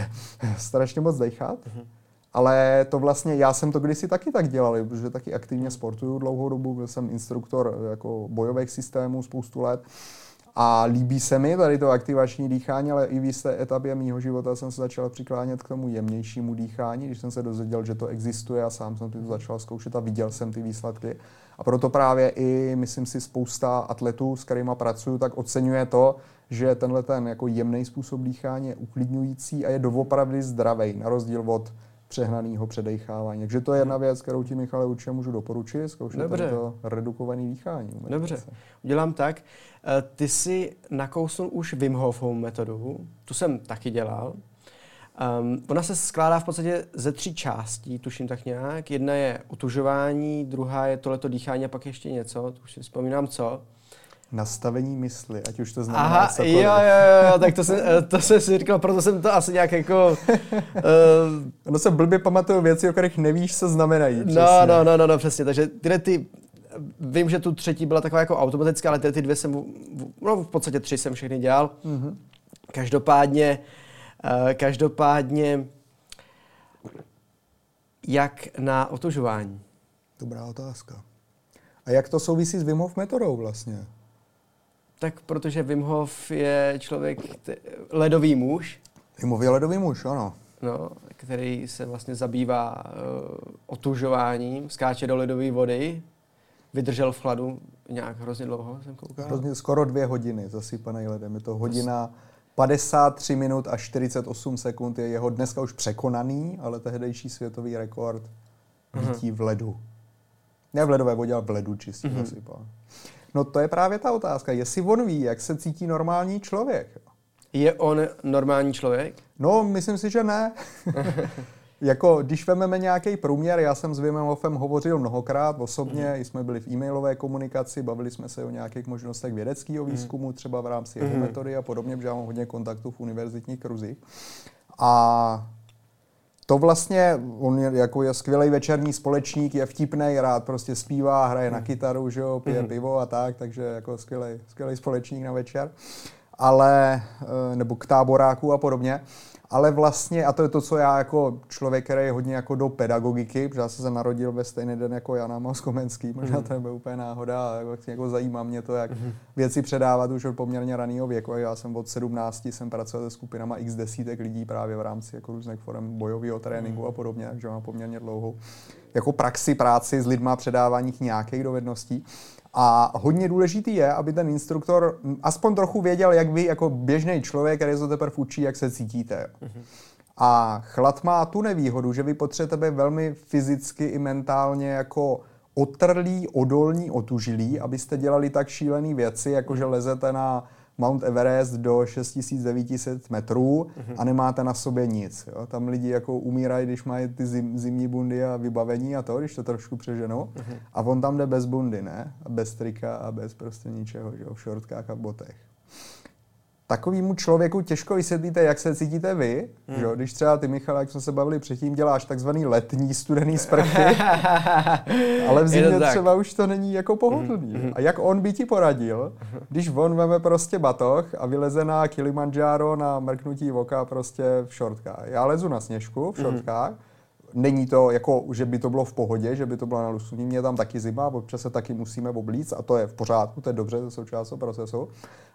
strašně moc dechat. Mm-hmm. Ale to vlastně, já jsem to kdysi taky tak dělal, protože taky aktivně sportuju dlouhou dobu, byl jsem instruktor jako bojových systémů spoustu let. A líbí se mi tady to aktivační dýchání, ale i v jisté etapě mýho života jsem se začal přiklánět k tomu jemnějšímu dýchání, když jsem se dozvěděl, že to existuje a sám jsem to začal zkoušet a viděl jsem ty výsledky. A proto právě i, myslím si, spousta atletů, s kterými pracuju, tak oceňuje to, že tenhle ten jako jemný způsob dýchání je uklidňující a je doopravdy zdravý, na rozdíl od přehnaného předechávání. Takže to je jedna věc, kterou ti, Michale, určitě můžu doporučit, zkoušet to redukované dýchání. Dobře, udělám tak. Eh, ty jsi nakousnul už Wim Hofovou metodu, tu jsem taky dělal. Um, ona se skládá v podstatě ze tří částí, tuším tak nějak. Jedna je utužování, druhá je tohleto dýchání a pak ještě něco, už si vzpomínám co. Nastavení mysli, ať už to znamená Aha, cokoliv. jo, jo, jo, tak to jsem, eh, to jsem si říkal, proto jsem to asi nějak jako... Uh, ono se blbě pamatují věci, o kterých nevíš, co znamenají. No, no, no, no, no, přesně, takže tyhle ty vím, že tu třetí byla taková jako automatická, ale ty, ty dvě jsem, no v podstatě tři jsem všechny dělal. Mm-hmm. Každopádně, uh, každopádně, jak na otužování? Dobrá otázka. A jak to souvisí s Wim Hof metodou vlastně? Tak protože Wim Hof je člověk, t- ledový muž. Wim Hof je ledový muž, ano. No, který se vlastně zabývá uh, otužováním, skáče do ledové vody, vydržel v chladu nějak hrozně dlouho, jsem koukal. Hrozně skoro dvě hodiny zasypaný ledem. Je to hodina 53 minut a 48 sekund. Je jeho dneska už překonaný, ale tehdejší světový rekord bytí v ledu. Ne v ledové vodě, ale v ledu čistě zasypal. No to je právě ta otázka. Jestli on ví, jak se cítí normální člověk. Je on normální člověk? No, myslím si, že ne. jako, když vezmeme nějaký průměr, já jsem s Vimem Hofem hovořil mnohokrát osobně, mm. jsme byli v e-mailové komunikaci, bavili jsme se o nějakých možnostech vědeckého mhm. výzkumu, mm. třeba v rámci jeho mm. metody a podobně, protože já mám hodně kontaktů v univerzitních kruzích. A to vlastně, on je, jako je skvělý večerní společník, je vtipný, rád prostě zpívá, hraje mm. na mhm. kytaru, že jo, pije mm. pivo a tak, takže jako skvělý, skvělý společník na večer. Ale, eh, nebo k táboráku a podobně ale vlastně, a to je to, co já jako člověk, který je hodně jako do pedagogiky, protože já jsem se narodil ve stejný den jako Jan Amos Komenský, možná mm. to nebude úplně náhoda, ale jako, jako zajímá mě to, jak mm. věci předávat už od poměrně raného věku. Já jsem od 17 jsem pracoval se skupinama x desítek lidí právě v rámci jako různých forem bojového tréninku mm. a podobně, takže mám poměrně dlouhou jako praxi práci s lidma předávání nějakých dovedností. A hodně důležitý je, aby ten instruktor aspoň trochu věděl, jak vy jako běžný člověk, který se teprve učí, jak se cítíte. Mm-hmm. A chlad má tu nevýhodu, že vy potřebujete být velmi fyzicky i mentálně jako otrlí, odolní, otužilí, abyste dělali tak šílené věci, jako že lezete na Mount Everest do 6900 metrů mm-hmm. a nemáte na sobě nic. Jo? Tam lidi jako umírají, když mají ty zim, zimní bundy a vybavení a to, když to trošku přeženou. Mm-hmm. A on tam jde bez bundy, ne? A bez trika a bez prostě ničeho, že jo? v šortkách a botech takovýmu člověku těžko vysvětlíte, jak se cítíte vy, hmm. že? když třeba ty, Michal, jak jsme se bavili předtím, děláš takzvaný letní studený sprchy, ale v zimě třeba už to není jako pohodlný. Hmm. A jak on by ti poradil, když on veme prostě batoh a vyleze na Kilimanjaro na mrknutí oka prostě v šortkách. Já lezu na sněžku v hmm. šortkách, hmm není to jako, že by to bylo v pohodě, že by to bylo na lusnutí. Mě tam taky zima, občas se taky musíme oblíct a to je v pořádku, to je dobře, to je součást procesu.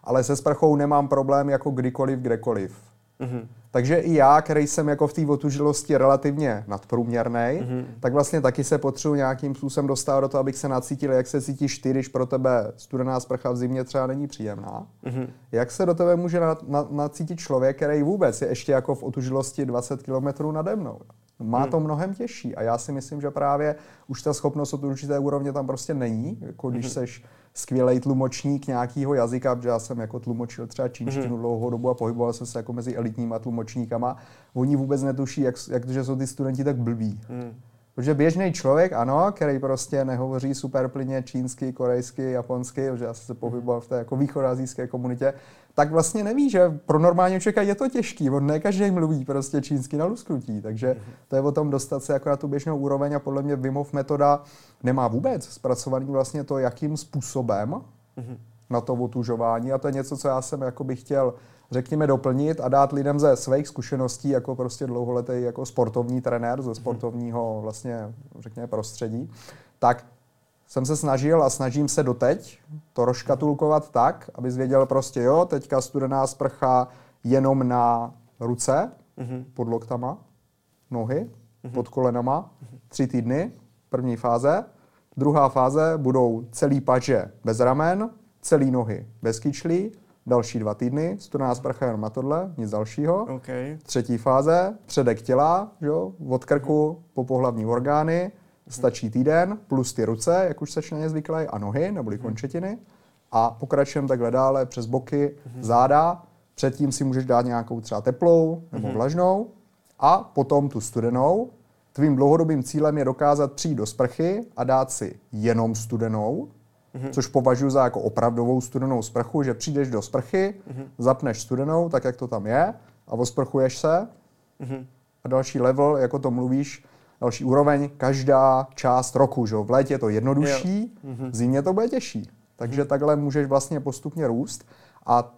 Ale se sprchou nemám problém jako kdykoliv, kdekoliv. Mm-hmm. Takže i já, který jsem jako v té otužilosti relativně nadprůměrný, mm-hmm. tak vlastně taky se potřebuji nějakým způsobem dostat do toho, abych se nacítil, jak se cítíš ty, když pro tebe studená sprcha v zimě třeba není příjemná. Mm-hmm. Jak se do tebe může nacítit člověk, který vůbec je ještě jako v otužilosti 20 km nade mnou. Má hmm. to mnohem těžší a já si myslím, že právě už ta schopnost od určité úrovně tam prostě není, jako když hmm. seš skvělý tlumočník nějakého jazyka, protože já jsem jako tlumočil třeba čínštinu hmm. dlouhou dobu a pohyboval jsem se jako mezi elitníma tlumočníkama. Oni vůbec netuší, jak, jak že jsou ty studenti tak blbí. Hmm. Protože běžný člověk, ano, který prostě nehovoří super plyně čínsky, korejsky, japonsky, protože já jsem se pohyboval v té jako východoazijské komunitě, tak vlastně neví, že pro normálního člověka je to těžký. On ne každý mluví prostě čínsky na lusknutí, takže to je o tom dostat se jako na tu běžnou úroveň a podle mě Vimov metoda nemá vůbec zpracovaný vlastně to, jakým způsobem na to otužování. A to je něco, co já jsem jako bych chtěl řekněme, doplnit a dát lidem ze svých zkušeností jako prostě dlouholetý jako sportovní trenér ze sportovního vlastně, řekněme, prostředí, tak jsem se snažil a snažím se doteď to rozkatulkovat tak, aby věděl prostě, jo, teďka studená sprcha jenom na ruce, mm-hmm. pod loktama, nohy, mm-hmm. pod kolenama, tři týdny, první fáze. Druhá fáze budou celý paže bez ramen, celý nohy bez kyčlí, další dva týdny, studená sprcha jenom na tohle, nic dalšího. Okay. Třetí fáze, předek těla, jo, od krku po pohlavní orgány, stačí týden, plus ty ruce, jak už seš na ně zvyklý, a nohy, neboli končetiny. A pokračujeme takhle dále přes boky, záda. Předtím si můžeš dát nějakou třeba teplou nebo vlažnou a potom tu studenou. Tvým dlouhodobým cílem je dokázat přijít do sprchy a dát si jenom studenou, mm-hmm. což považuji za jako opravdovou studenou sprchu, že přijdeš do sprchy, mm-hmm. zapneš studenou, tak jak to tam je, a osprchuješ se. Mm-hmm. A další level, jako to mluvíš, Další úroveň, každá část roku. Že? V létě je to jednodušší, Mhm. v zimě to bude těžší. Takže takhle můžeš vlastně postupně růst. A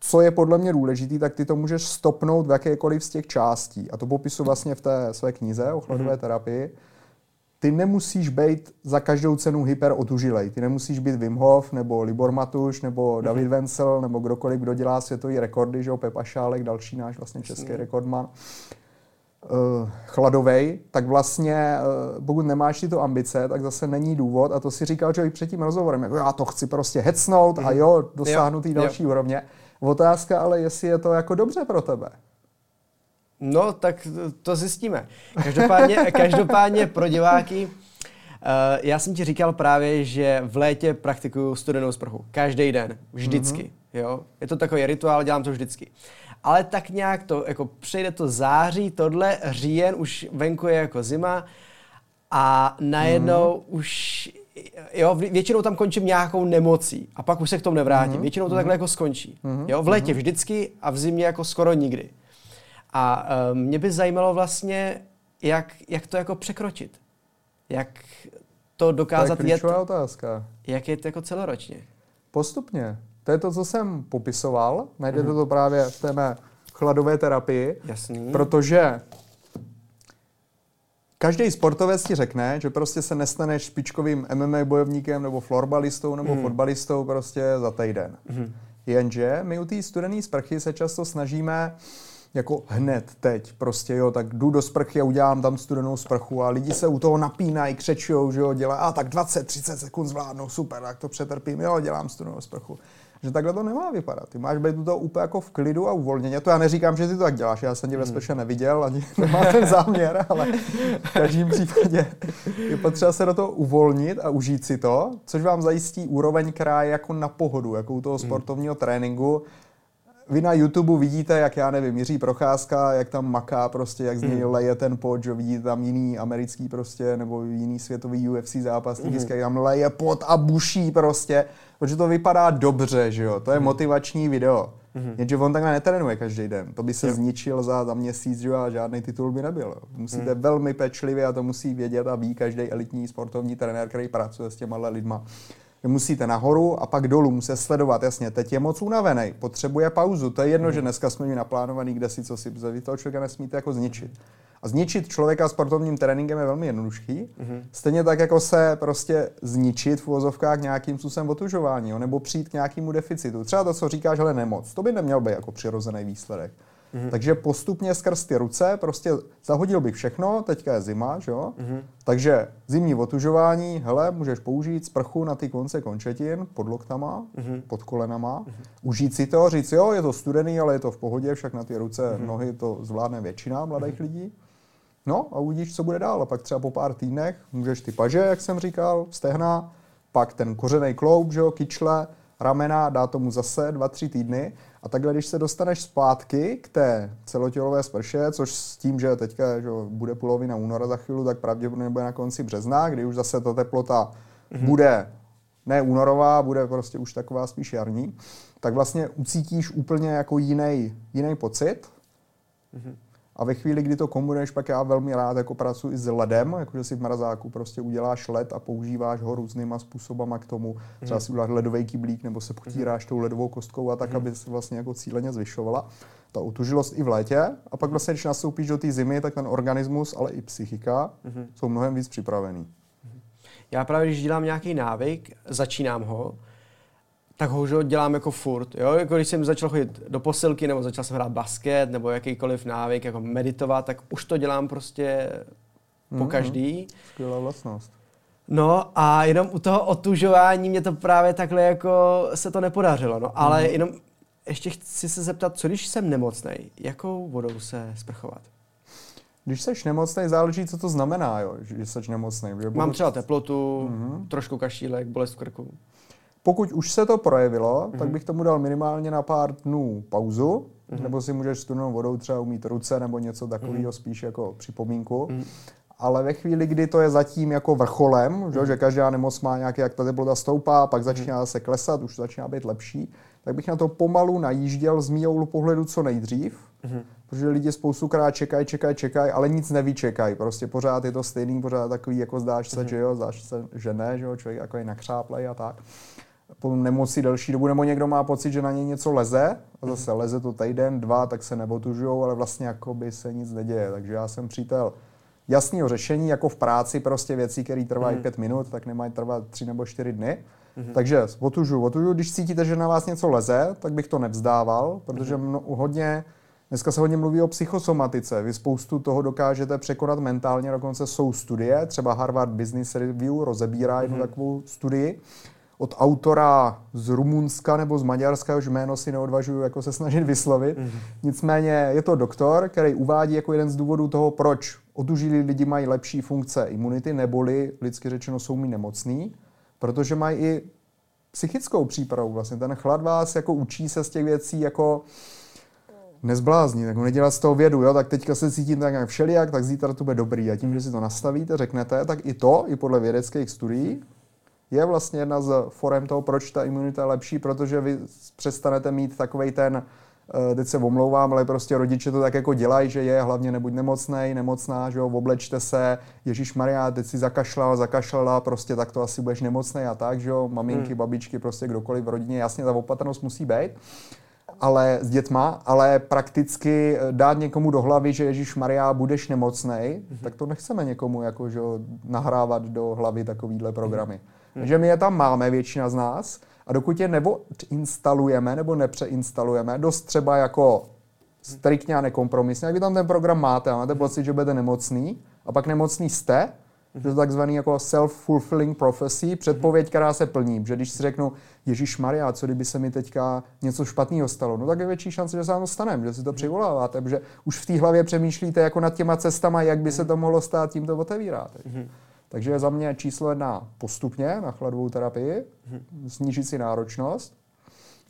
co je podle mě důležitý, tak ty to můžeš stopnout v jakékoliv z těch částí. A to popisu vlastně v té své knize o chladové terapii. Ty nemusíš být za každou cenu hyperotužilej. Ty nemusíš být Wim Hof, nebo Libor Matuš, nebo David Vencel, nebo kdokoliv, kdo dělá světové rekordy, že jo, Pepa Šálek, další náš vlastně český rekordman uh, chladovej, tak vlastně uh, pokud nemáš tyto ambice, tak zase není důvod, a to si říkal člověk před tím rozhovorem, jako já to chci prostě hecnout a jo, dosáhnu té Jo, další úrovně. Otázka ale, jestli je to jako dobře pro tebe. No, tak to- zjistíme. Každopádně, každopádně pro diváky, Uh, já jsem ti říkal právě, že v létě praktikuju studenou sprchu. Každý den. Vždycky. Mm-hmm. Jo? Je to takový rituál, dělám to vždycky. Ale tak nějak to, jako přejde to září, tohle, říjen, už venku je jako zima a najednou mm-hmm. už, jo, vě- většinou tam končím nějakou nemocí a pak už se k tomu nevrátím. Mm-hmm. Většinou to takhle jako skončí. Mm-hmm. Jo, v létě vždycky a v zimě jako skoro nikdy. A uh, mě by zajímalo vlastně, jak, jak to jako překročit. Jak to To je dokázat jet, otázka. jak je to jako celoročně. Postupně. To je to, co jsem popisoval. Najdete to právě v té mé chladové terapii. Jasný. Protože každý sportovec ti řekne, že prostě se nestaneš špičkovým MMA bojovníkem nebo florbalistou nebo mm. fotbalistou prostě za týden. Mm. Jenže my u té studené sprchy se často snažíme jako hned teď prostě, jo, tak jdu do sprchy a udělám tam studenou sprchu a lidi se u toho napínají, křečujou, že jo, dělají, a tak 20-30 sekund zvládnou, super, tak to přetrpím, jo, dělám studenou sprchu. Že takhle to nemá vypadat. Ty máš být toho úplně jako v klidu a uvolněně. To já neříkám, že ty to tak děláš. Já jsem tě ve spíše neviděl, ani nemám ten záměr, ale v každém případě je potřeba se do toho uvolnit a užít si to, což vám zajistí úroveň, která je jako na pohodu, jako u toho sportovního tréninku. Vy na YouTube vidíte, jak já nevím, Jiří Procházka, jak tam maká prostě, jak z něj leje ten pot, že vidíte tam jiný americký prostě, nebo jiný světový UFC zápasník, mm. jak tam leje pot a buší prostě, protože to vypadá dobře, že jo, to je motivační video. Mm. Jenže on takhle netrénuje každý den, to by se Jo. zničil za, za měsíc, že a žádný titul by nebyl. Musíte velmi pečlivě a to musí vědět a ví každý elitní sportovní trenér, který pracuje s těma lidma. Vy musíte nahoru a pak dolů, musíte sledovat, jasně, teď je moc unavený, potřebuje pauzu, to je jedno, že dneska jsme měli naplánovaný, kde si co si, vy toho člověka nesmíte jako zničit. A zničit člověka sportovním tréninkem je velmi jednoduchý. Stejně tak, jako se prostě zničit v uvozovkách nějakým způsobem otužování, jo, nebo přijít k nějakému deficitu. Třeba to, co říkáš, ale nemoc. To by neměl být jako přirozený výsledek. Mm-hmm. Takže postupně skrz ty ruce prostě zahodil bych všechno, teďka je zima, že jo? Mm-hmm. Takže zimní otužování, hele, můžeš použít sprchu na ty konce končetin, pod loktama, mm-hmm. pod kolenama, mm-hmm. užít si to, říct, jo, je to studený, ale je to v pohodě, však na ty ruce, mm-hmm. nohy to zvládne většina mladých mm-hmm. lidí. No a uvidíš, co bude dál. A pak třeba po pár týdnech můžeš ty paže, jak jsem říkal, stehna, pak ten kořený kloub, že jo, kyčle, ramena, dá tomu zase dva, tři týdny. A takhle, když se dostaneš zpátky k té celotělové sprše, což s tím, že teďka že bude polovina února za chvíli, tak pravděpodobně bude na konci března, kdy už zase ta teplota mm-hmm. bude ne únorová, bude prostě už taková spíš jarní, tak vlastně ucítíš úplně jako jiný, jiný pocit. Mm-hmm. A ve chvíli, kdy to kombinuješ, pak já velmi rád jako pracuji s ledem, jakože si v mrazáku prostě uděláš led a používáš ho různýma způsobama k tomu. Třeba si uděláš ledový kyblík nebo se potíráš tou ledovou kostkou a tak, aby se vlastně jako cíleně zvyšovala ta otužilost i v létě. A pak vlastně, když nastoupíš do té zimy, tak ten organismus, ale i psychika jsou mnohem víc připravený. Já právě, když dělám nějaký návyk, začínám ho, tak ho že, dělám jako furt. Jo? Jako když jsem začal chodit do posilky, nebo začal jsem hrát basket, nebo jakýkoliv návyk, jako meditovat, tak už to dělám prostě po každý. Skvělá vlastnost. No a jenom u toho otužování mě to právě takhle jako se to nepodařilo. No ale Mhm. jenom ještě chci se zeptat, co když jsem nemocnej, jakou vodou se sprchovat? Když jsi nemocný, záleží, co to znamená, jo, že jsi nemocný. Že Mám třeba teplotu, Mhm. trošku kašílek, bolest v krku. Pokud už se to projevilo, Mhm. tak bych tomu dal minimálně na pár dnů pauzu, nebo si můžeš studenou vodou třeba umít ruce nebo něco takového Mhm. spíš jako připomínku. Ale ve chvíli, kdy to je zatím jako vrcholem, že, Mhm. že každá nemoc má nějaké, jak ta teplota stoupá, pak začíná se klesat, už začíná být lepší, tak bych na to pomalu najížděl z mýho pohledu co nejdřív, mm-hmm. protože lidi spoustukrát čekají, čekají, čekají, ale nic nevyčekají. Prostě pořád je to stejný, pořád takový, jako zdáš se, mm-hmm. že jo, zdáš se, že ne, že jo, člověk jako je nakřáplej a tak. Po nemoci delší dobu, nebo někdo má pocit, že na něj něco leze, a zase mm-hmm. leze to týden, dva, tak se nebotužujou, ale vlastně jako by se nic neděje. Takže já jsem přítel jasného řešení, jako v práci, prostě věcí, které trvají mm-hmm. pět minut, tak nemají trvat tři nebo čtyři dny. Mm-hmm. Takže otužu, otužu. Když cítíte, že na vás něco leze, tak bych to nevzdával, protože mm-hmm. mno, hodně, dneska se hodně mluví o psychosomatice. Vy spoustu toho dokážete překonat mentálně, dokonce jsou studie, třeba Harvard Business Review rozebírá jednu mm-hmm. takovou studii od autora z Rumunska nebo z Maďarska, už jméno si neodvažuju jako se snažit vyslovit. Mm-hmm. Nicméně je to doktor, který uvádí jako jeden z důvodů toho, proč otužilí lidi mají lepší funkce imunity, neboli lidsky řečeno jsou mi nemocný protože mají i psychickou přípravu. Vlastně ten chlad vás jako učí se z těch věcí jako nezbláznit, jako nedělat z toho vědu, jo, tak teďka se cítím tak jak všelijak, tak zítra to bude dobrý. A tím, že si to nastavíte, řeknete, tak i to, i podle vědeckých studií, je vlastně jedna z forem toho, proč ta imunita je lepší, protože vy přestanete mít takovej ten Eh, teď se omlouvám, ale prostě rodiče to tak jako dělají, že je hlavně nebuď nemocnej, nemocná, že jo, oblečte se, Ježíš Maria, teď si zakašlal, zakašlala, prostě tak to asi budeš nemocný a tak, že jo, maminky, hmm. babičky, prostě kdokoliv v rodině, jasně ta opatrnost musí být ale s dětma, ale prakticky eh, dát někomu do hlavy, že Ježíš Maria budeš nemocný, mm-hmm. tak to nechceme někomu jako, že nahrávat do hlavy takovýhle programy. Mm-hmm. Takže my je tam máme, většina z nás, a dokud je nebo instalujeme nebo nepřeinstalujeme, dost třeba jako striktně a nekompromisně, jak vy tam ten program máte a máte pocit, že budete nemocný a pak nemocný jste, to je takzvaný jako self-fulfilling prophecy, předpověď, která se plní. Že když si řeknu, Ježíš Maria, co kdyby se mi teďka něco špatného stalo, no tak je větší šance, že se vám to stane, že si to přivoláváte, protože už v té hlavě přemýšlíte jako nad těma cestama, jak by se to mohlo stát, tím to otevíráte. Mm-hmm. Takže za mě číslo jedna postupně na chladovou terapii, hmm. snížit si náročnost.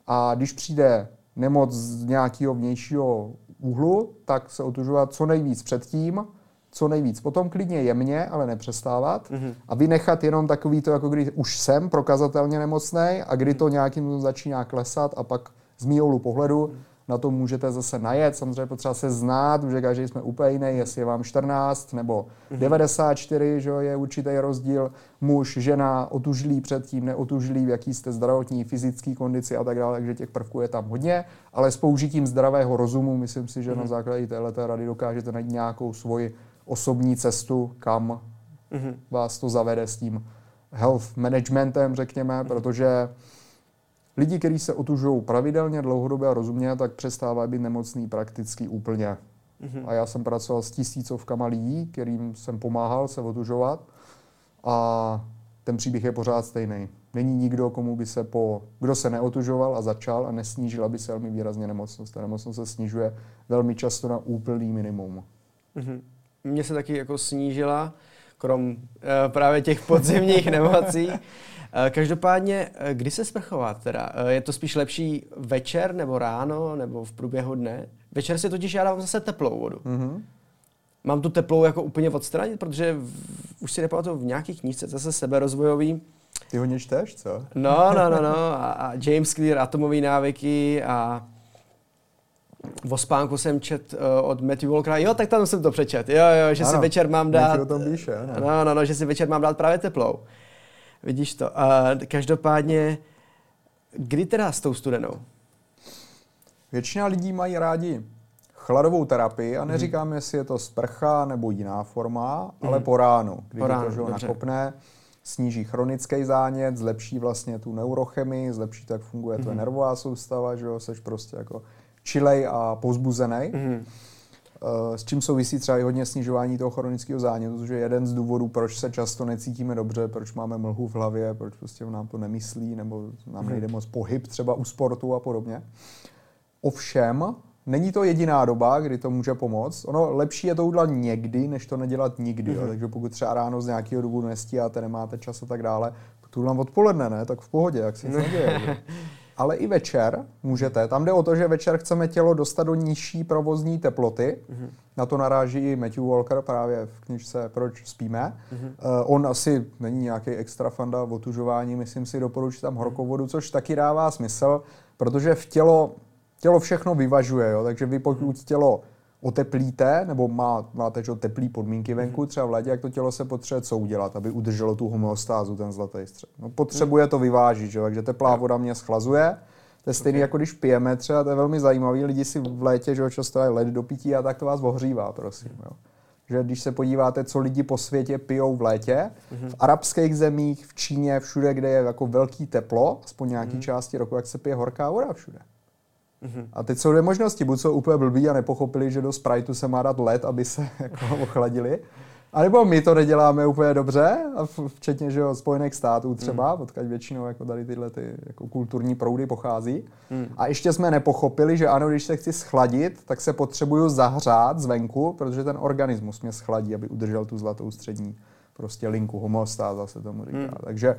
A když přijde nemoc z nějakého vnějšího úhlu, tak se otužovat co nejvíc předtím, co nejvíc. Potom klidně jemně, ale nepřestávat mm-hmm. a vynechat jenom takový to, jako když už jsem prokazatelně nemocný a kdy to nějakým začíná klesat a pak z mýho pohledu mm na to můžete zase najet. Samozřejmě potřeba se znát, že každý jsme úplně jiný, jestli je vám 14 nebo 94, že je určitý rozdíl. Muž, žena, otužlý předtím, neotužlý, v jaký jste zdravotní, fyzický kondici a tak dále, takže těch prvků je tam hodně, ale s použitím zdravého rozumu, myslím si, že mm-hmm. na mhm. základě této rady dokážete najít nějakou svoji osobní cestu, kam mm-hmm. vás to zavede s tím health managementem, řekněme, mm-hmm. protože Lidi, kteří se otužují pravidelně, dlouhodobě a rozumně, tak přestávají být nemocný prakticky úplně. Mm-hmm. A já jsem pracoval s tisícovkama lidí, kterým jsem pomáhal se otužovat a ten příběh je pořád stejný. Není nikdo, komu by se po, kdo se neotužoval a začal a nesnížila by se velmi výrazně nemocnost. Ta nemocnost se snižuje velmi často na úplný minimum. Mm-hmm. Mně se taky jako snížila, krom uh, právě těch podzimních nemocí. Eh, každopádně, eh, kdy se sprchovat teda? Eh, je to spíš lepší večer nebo ráno nebo v průběhu dne? Večer si totiž já dávám zase teplou vodu. Mm-hmm. Mám tu teplou jako úplně odstranit, protože v, už si nepamatuju v nějakých knížce zase seberozvojový. Ty hodně čteš, co? No, no, no, no. A, a James Clear, atomové návyky a o spánku jsem čet uh, od Matthew Walkera, jo, tak tam jsem to přečet, jo, jo, že ano, si večer mám dát... o tom píše, ano. No, no, no, že si večer mám dát právě teplou. Vidíš to. A každopádně, kdy teda s tou studenou? Většina lidí mají rádi chladovou terapii a neříkám, mm. jestli je to sprcha nebo jiná forma, mm. ale po ránu, kdy po ránu, to nakopne, sníží chronický zánět, zlepší vlastně tu neurochemii, zlepší to, jak funguje mm. tvoje mhm. nervová soustava, že jo, seš prostě jako čilej a pozbuzený. Mm. Eh, s čím souvisí třeba i hodně snižování toho chronického zánětu, což je jeden z důvodů, proč se často necítíme dobře, proč máme mlhu v hlavě, proč prostě nám to nemyslí, nebo nám nejde moc pohyb třeba u sportu a podobně. Ovšem, není to jediná doba, kdy to může pomoct. Ono lepší je to udělat někdy, než to nedělat nikdy. Mm-hmm. Jo. Mhm. Takže pokud třeba ráno z nějakého důvodu nestíháte, nemáte čas a tak dále, to udělám odpoledne, ne? Tak v pohodě, jak si nic neděje. Ale i večer můžete. Tam jde o to, že večer chceme tělo dostat do nižší provozní teploty. Mm-hmm. Na to naráží i Matthew Walker právě v knižce Proč spíme. Mm-hmm. Uh, on asi není nějaký extra fanda otužování, myslím si, doporučit tam horkou vodu, což taky dává smysl, protože v tělo, tělo všechno vyvažuje, jo? takže vy pokud tělo oteplíte, nebo má, máte že, teplý podmínky venku, mhm. třeba v ledě, jak to tělo se potřebuje co udělat, aby udrželo tu homeostázu, ten zlatý střed. No, potřebuje to vyvážit, že? takže teplá voda mě schlazuje. To je stejné, okay. jako když pijeme třeba, to je velmi zajímavé. Lidi si v létě že často dají led do pití a tak to vás ohřívá, prosím. Jo. Že když se podíváte, co lidi po světě pijou v létě, mm-hmm. v arabských zemích, v Číně, všude, kde je jako velký teplo, aspoň nějaký mm-hmm. části roku, jak se pije horká voda všude. Mm-hmm. A teď jsou dvě možnosti. Buď jsou úplně blbí a nepochopili, že do Spriteu se má dát led, aby se jako ochladili. A nebo my to neděláme úplně dobře, a včetně že jo, Spojených států třeba, mm. odkud většinou jako tady tyhle ty jako kulturní proudy pochází. Mm. A ještě jsme nepochopili, že ano, když se chci schladit, tak se potřebuju zahřát zvenku, protože ten organismus mě schladí, aby udržel tu zlatou střední prostě linku, homostáza se tomu říká. Mm. Takže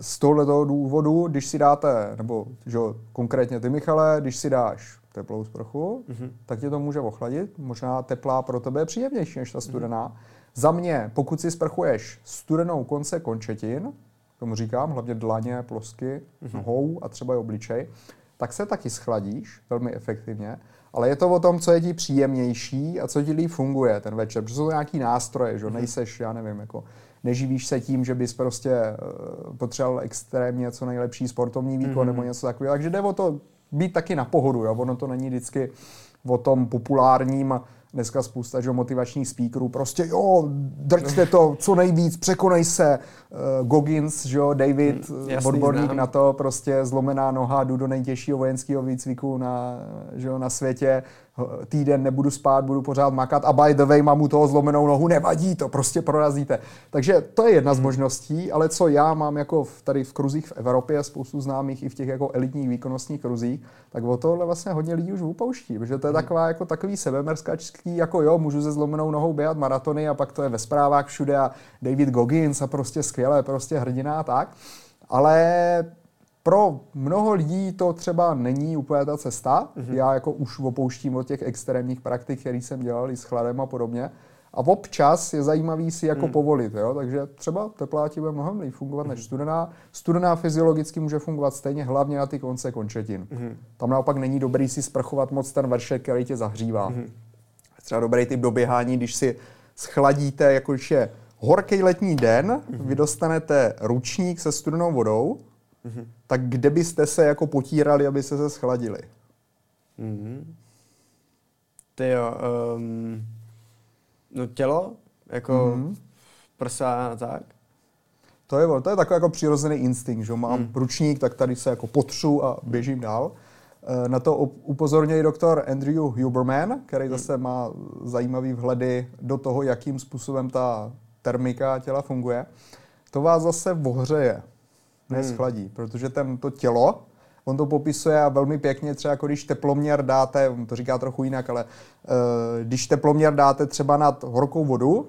z tohoto důvodu, když si dáte, nebo že konkrétně ty Michale, když si dáš teplou sprchu, mm-hmm. tak tě to může ochladit. Možná teplá pro tebe je příjemnější než ta mhm. studená. Mm-hmm. Za mě, pokud si sprchuješ studenou konce končetin, tomu říkám, hlavně dlaně, plosky, mm-hmm. nohou a třeba i obličej, tak se taky schladíš velmi efektivně. Ale je to o tom, co je ti příjemnější a co ti líp funguje ten večer. Protože jsou to nějaký nástroje, že mm-hmm. nejseš, já nevím, jako neživíš se tím, že bys prostě eh, potřeboval extrémně co nejlepší sportovní výkon mm-hmm. nebo něco takového. Takže jde o to být taky na pohodu. Jo? Ono to není vždycky o tom populárním, dneska spousta že, motivačních speakerů, prostě jo, drťte to co nejvíc, překonej se. Uh, Goggins, že jo, David, mm, jasný, odborník znám. na to, prostě zlomená noha, jdu do nejtěžšího vojenského výcviku na, že jo, na světě, týden nebudu spát, budu pořád makat a by the way mám mu toho zlomenou nohu, nevadí to, prostě prorazíte. Takže to je jedna z hmm. možností, ale co já mám jako v, tady v kruzích v Evropě, spoustu známých i v těch jako elitních výkonnostních kruzích, tak o tohle vlastně hodně lidí už upouští, protože to je hmm. taková jako takový sebemerskačský, jako jo, můžu se zlomenou nohou běhat maratony a pak to je ve zprávách všude a David Goggins a prostě skvělé, prostě hrdina a tak. Ale pro mnoho lidí to třeba není úplně ta cesta. Mm-hmm. Já jako už opouštím od těch extrémních praktik, které jsem dělal i s chladem a podobně. A občas je zajímavý si jako mm. povolit, jo? takže třeba teplá ti bude mnohem líp fungovat mm. než mhm. studená. Studená fyziologicky může fungovat stejně, hlavně na ty konce končetin. Mm. Tam naopak není dobrý si sprchovat moc ten vršek, který tě zahřívá. Mm. Třeba dobrý typ doběhání, když si schladíte, jako když je horký letní den, mm. vy dostanete ručník se studenou vodou, mm-hmm. tak kde byste se jako potírali, aby se se schladili? Mm-hmm. Ty jo, um, no tělo, jako mm-hmm. prsa a tak. To je, to je takový jako přirozený instinkt, že mám mm. ručník, tak tady se jako potřu a běžím dál. Eh, na to upozorňuje doktor Andrew Huberman, který mm. zase má zajímavý vhledy do toho, jakým způsobem ta termika těla funguje. To vás zase ohřeje neschladí, hmm. protože ten, to tělo, on to popisuje a velmi pěkně, třeba jako když teploměr dáte, on to říká trochu jinak, ale uh, když teploměr dáte třeba nad horkou vodu,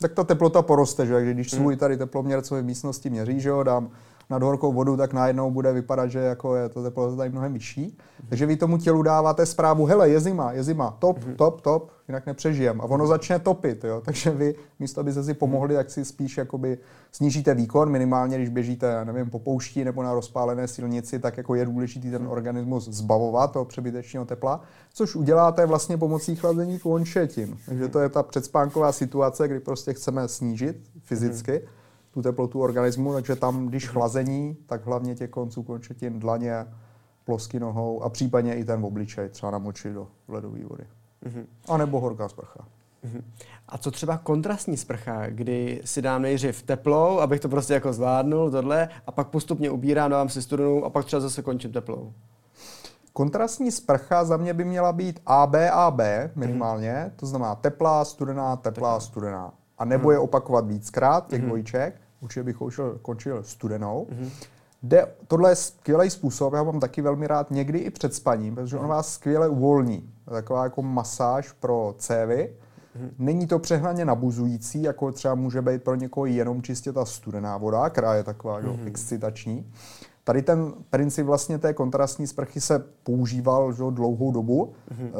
tak ta teplota poroste, že? když hmm. svůj tady teploměr, co v místnosti měří, že jo, dám nad horkou vodu, tak najednou bude vypadat, že jako je to teplota tady mnohem vyšší. Takže vy tomu tělu dáváte zprávu, hele, je zima, je zima, top, mm. top, top, jinak nepřežijem. A ono začne topit, jo. Takže vy místo, abyste si pomohli, tak si spíš jakoby snížíte výkon, minimálně když běžíte, nevím, po poušti nebo na rozpálené silnici, tak jako je důležitý ten organismus zbavovat toho přebytečného tepla, což uděláte vlastně pomocí chlazení končetin. Takže to je ta předspánková situace, kdy prostě chceme snížit fyzicky. Mm tu teplotu organismu, takže tam, když mhm. chlazení, tak hlavně těch konců končetin, dlaně, plosky nohou a případně i ten obličej, třeba namočit do ledové vody. Mm-hmm. A nebo horká sprcha. Mm-hmm. A co třeba kontrastní sprcha, kdy si dám nejdřív teplou, abych to prostě jako zvládnul, tohle, a pak postupně ubírám, dávám si studenou a pak třeba zase končím teplou. Kontrastní sprcha za mě by měla být AB, AB minimálně, mm-hmm. to znamená teplá, studená, teplá, studená. A nebo mm-hmm. je opakovat víckrát, těch mm-hmm. dvojček, určitě bych končil, končil studenou. De, tohle je skvělý způsob, já mám taky velmi rád někdy i před spaním, protože on vás skvěle uvolní. Taková jako masáž pro cévy. Mm-hmm. Není to přehnaně nabuzující, jako třeba může být pro někoho jenom čistě ta studená voda, která je taková mm-hmm. jo, excitační. Tady ten princip vlastně té kontrastní sprchy se používal že, dlouhou dobu. Mm-hmm.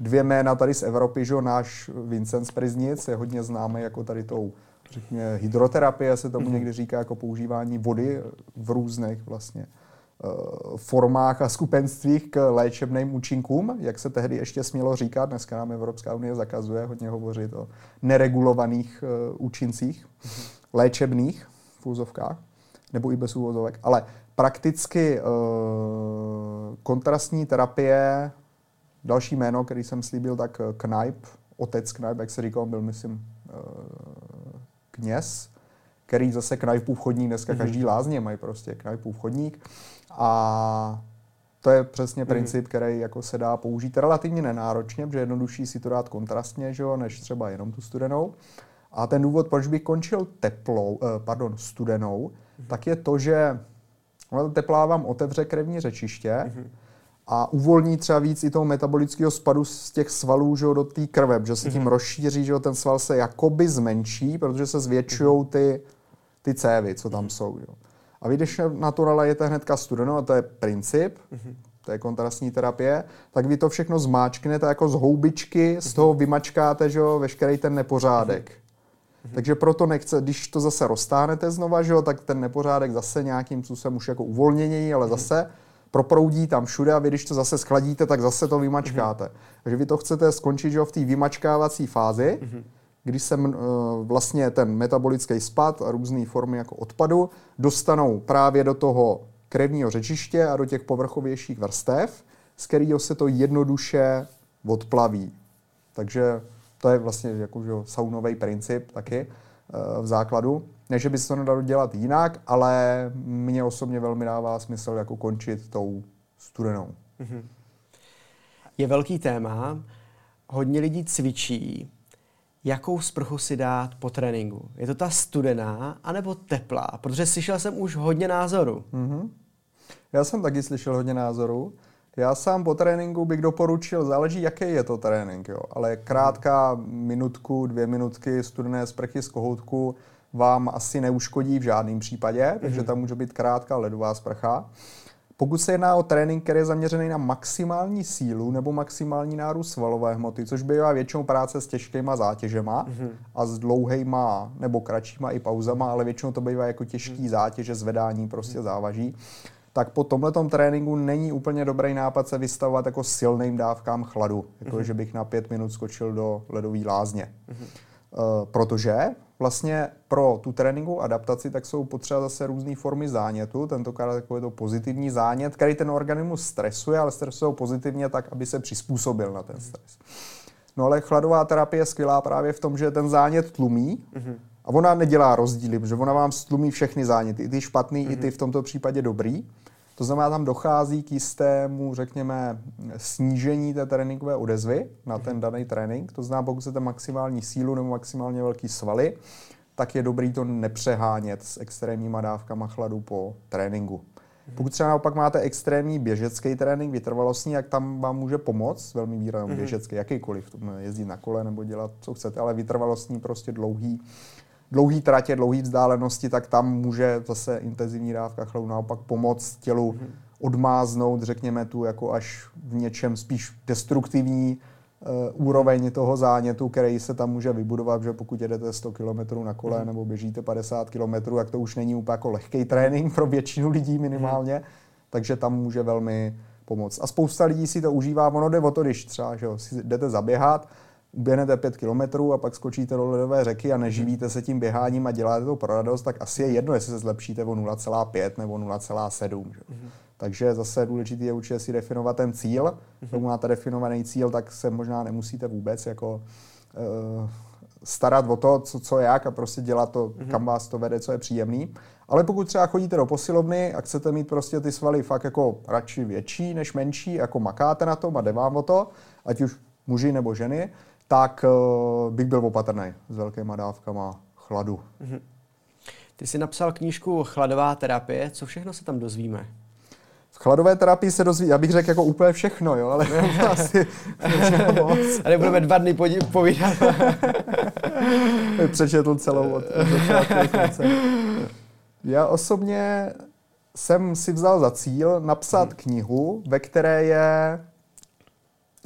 Dvě jména tady z Evropy, že, náš Vincent z Priznic je hodně známý jako tady tou řekněme, hydroterapie se tomu mm-hmm. někdy říká jako používání vody v různých vlastně eh, formách a skupenstvích k léčebným účinkům, jak se tehdy ještě smělo říkat. Dneska nám Evropská unie zakazuje hodně hovořit o neregulovaných uh, účincích mm-hmm. léčebných v úzovkách nebo i bez úvozovek. Ale prakticky uh, kontrastní terapie, další jméno, který jsem slíbil, tak Knipe, otec Knipe, jak se říkal, byl, myslím, uh, kněz, který zase Knajpův chodník, dneska mm-hmm. každý lázně mají prostě Knajpův chodník. A to je přesně mm-hmm. princip, který jako se dá použít relativně nenáročně, protože jednodušší si to dát kontrastně, že jo, než třeba jenom tu studenou. A ten důvod, proč bych končil teplou, eh, pardon, studenou, mm-hmm. Tak je to, že teplá vám otevře krevní řečiště, mm-hmm a uvolní třeba víc i toho metabolického spadu z těch svalů že, do té krve, že se tím mm-hmm. rozšíří, že ten sval se jakoby zmenší, protože se zvětšují mhm. ty, ty cévy, co tam jsou. Že. A vy, když na to nalejete hnedka studenou, a to je princip, to je kontrastní terapie, tak vy to všechno zmáčknete jako z houbičky, z toho vymačkáte že, veškerý ten nepořádek. Mm-hmm. Takže proto nechce, když to zase roztáhnete znova, že, tak ten nepořádek zase nějakým způsobem už jako uvolnění, ale mm-hmm. zase proproudí tam všude a vy, když to zase schladíte, tak zase to vymačkáte. Mm-hmm. Takže vy to chcete skončit že, v té vymačkávací fázi, mm-hmm. kdy se uh, vlastně ten metabolický spad a různé formy jako odpadu dostanou právě do toho krevního řečiště a do těch povrchovějších vrstev, z kterého se to jednoduše odplaví. Takže to je vlastně jako, že, saunový princip taky uh, v základu. Ne, že by se to nedalo dělat jinak, ale mně osobně velmi dává smysl jako končit tou studenou. Mm-hmm. Je velký téma, hodně lidí cvičí, jakou sprchu si dát po tréninku. Je to ta studená anebo teplá? Protože slyšel jsem už hodně názorů. Mm-hmm. Já jsem taky slyšel hodně názorů. Já sám po tréninku bych doporučil, záleží, jaký je to trénink, jo. ale krátká minutku, dvě minutky studené sprchy z kohoutku vám asi neuškodí v žádném případě, mm-hmm. takže tam může být krátká ledová sprcha. Pokud se jedná o trénink, který je zaměřený na maximální sílu nebo maximální nárůst svalové hmoty, což bývá většinou práce s těžkýma zátěžema mm-hmm. a s dlouhýma nebo kratšíma i pauzama, ale většinou to bývá jako těžký mm-hmm. zátěže, zvedání prostě mm-hmm. závaží, tak po tomhle tréninku není úplně dobrý nápad se vystavovat jako silným dávkám chladu, jako mm-hmm. že bych na pět minut skočil do ledové lázně. Mm-hmm. Uh, protože vlastně pro tu tréninkovou adaptaci tak jsou potřeba zase různé formy zánětu, tentokrát takový to pozitivní zánět, který ten organismus stresuje, ale stresuje ho pozitivně tak, aby se přizpůsobil na ten stres. No ale chladová terapie je skvělá právě v tom, že ten zánět tlumí a ona nedělá rozdíly, protože ona vám stlumí všechny záněty, i ty špatný, mm-hmm. i ty v tomto případě dobrý. To znamená, tam dochází k jistému, řekněme, snížení té tréninkové odezvy na ten mhm. daný trénink. To znamená, pokud chcete maximální sílu nebo maximálně velký svaly, tak je dobrý to nepřehánět s extrémníma dávkama chladu po tréninku. Mhm. Pokud třeba naopak máte extrémní běžecký trénink, vytrvalostní, jak tam vám může pomoct, velmi výrazně mm-hmm. běžecký, jakýkoliv, jezdit na kole nebo dělat, co chcete, ale vytrvalostní, prostě dlouhý, dlouhý tratě, dlouhý vzdálenosti, tak tam může zase intenzivní dávka chladu naopak pomoct tělu mm-hmm. odmáznout, řekněme tu jako až v něčem spíš destruktivní uh, úroveň toho zánětu, který se tam může vybudovat, že pokud jedete 100 km na kole mm-hmm. nebo běžíte 50 km, tak to už není úplně jako lehký trénink pro většinu lidí minimálně, mm-hmm. takže tam může velmi pomoct. A spousta lidí si to užívá, ono jde o to, když třeba že jo, si jdete zaběhat, uběhnete 5 kilometrů a pak skočíte do ledové řeky a neživíte se tím běháním a děláte to pro radost, tak asi je jedno, jestli se zlepšíte o 0,5 nebo 0,7. Mm-hmm. Takže zase důležité je určitě si definovat ten cíl. Mm-hmm. Pokud máte definovaný cíl, tak se možná nemusíte vůbec jako uh, starat o to, co, co jak a prostě dělat to, mm-hmm. kam vás to vede, co je příjemný. Ale pokud třeba chodíte do posilovny a chcete mít prostě ty svaly fakt jako radši větší než menší, jako makáte na tom a jde vám o to, ať už muži nebo ženy, tak uh, bych byl opatrný s velkýma dávkama chladu. Mm-hmm. Ty jsi napsal knížku Chladová terapie. Co všechno se tam dozvíme? V chladové terapii se dozví, já bych řekl jako úplně všechno, jo, ale asi moc. A nebudeme dva dny podí- povídat. Přečetl celou od Já osobně jsem si vzal za cíl napsat hmm. knihu, ve které je,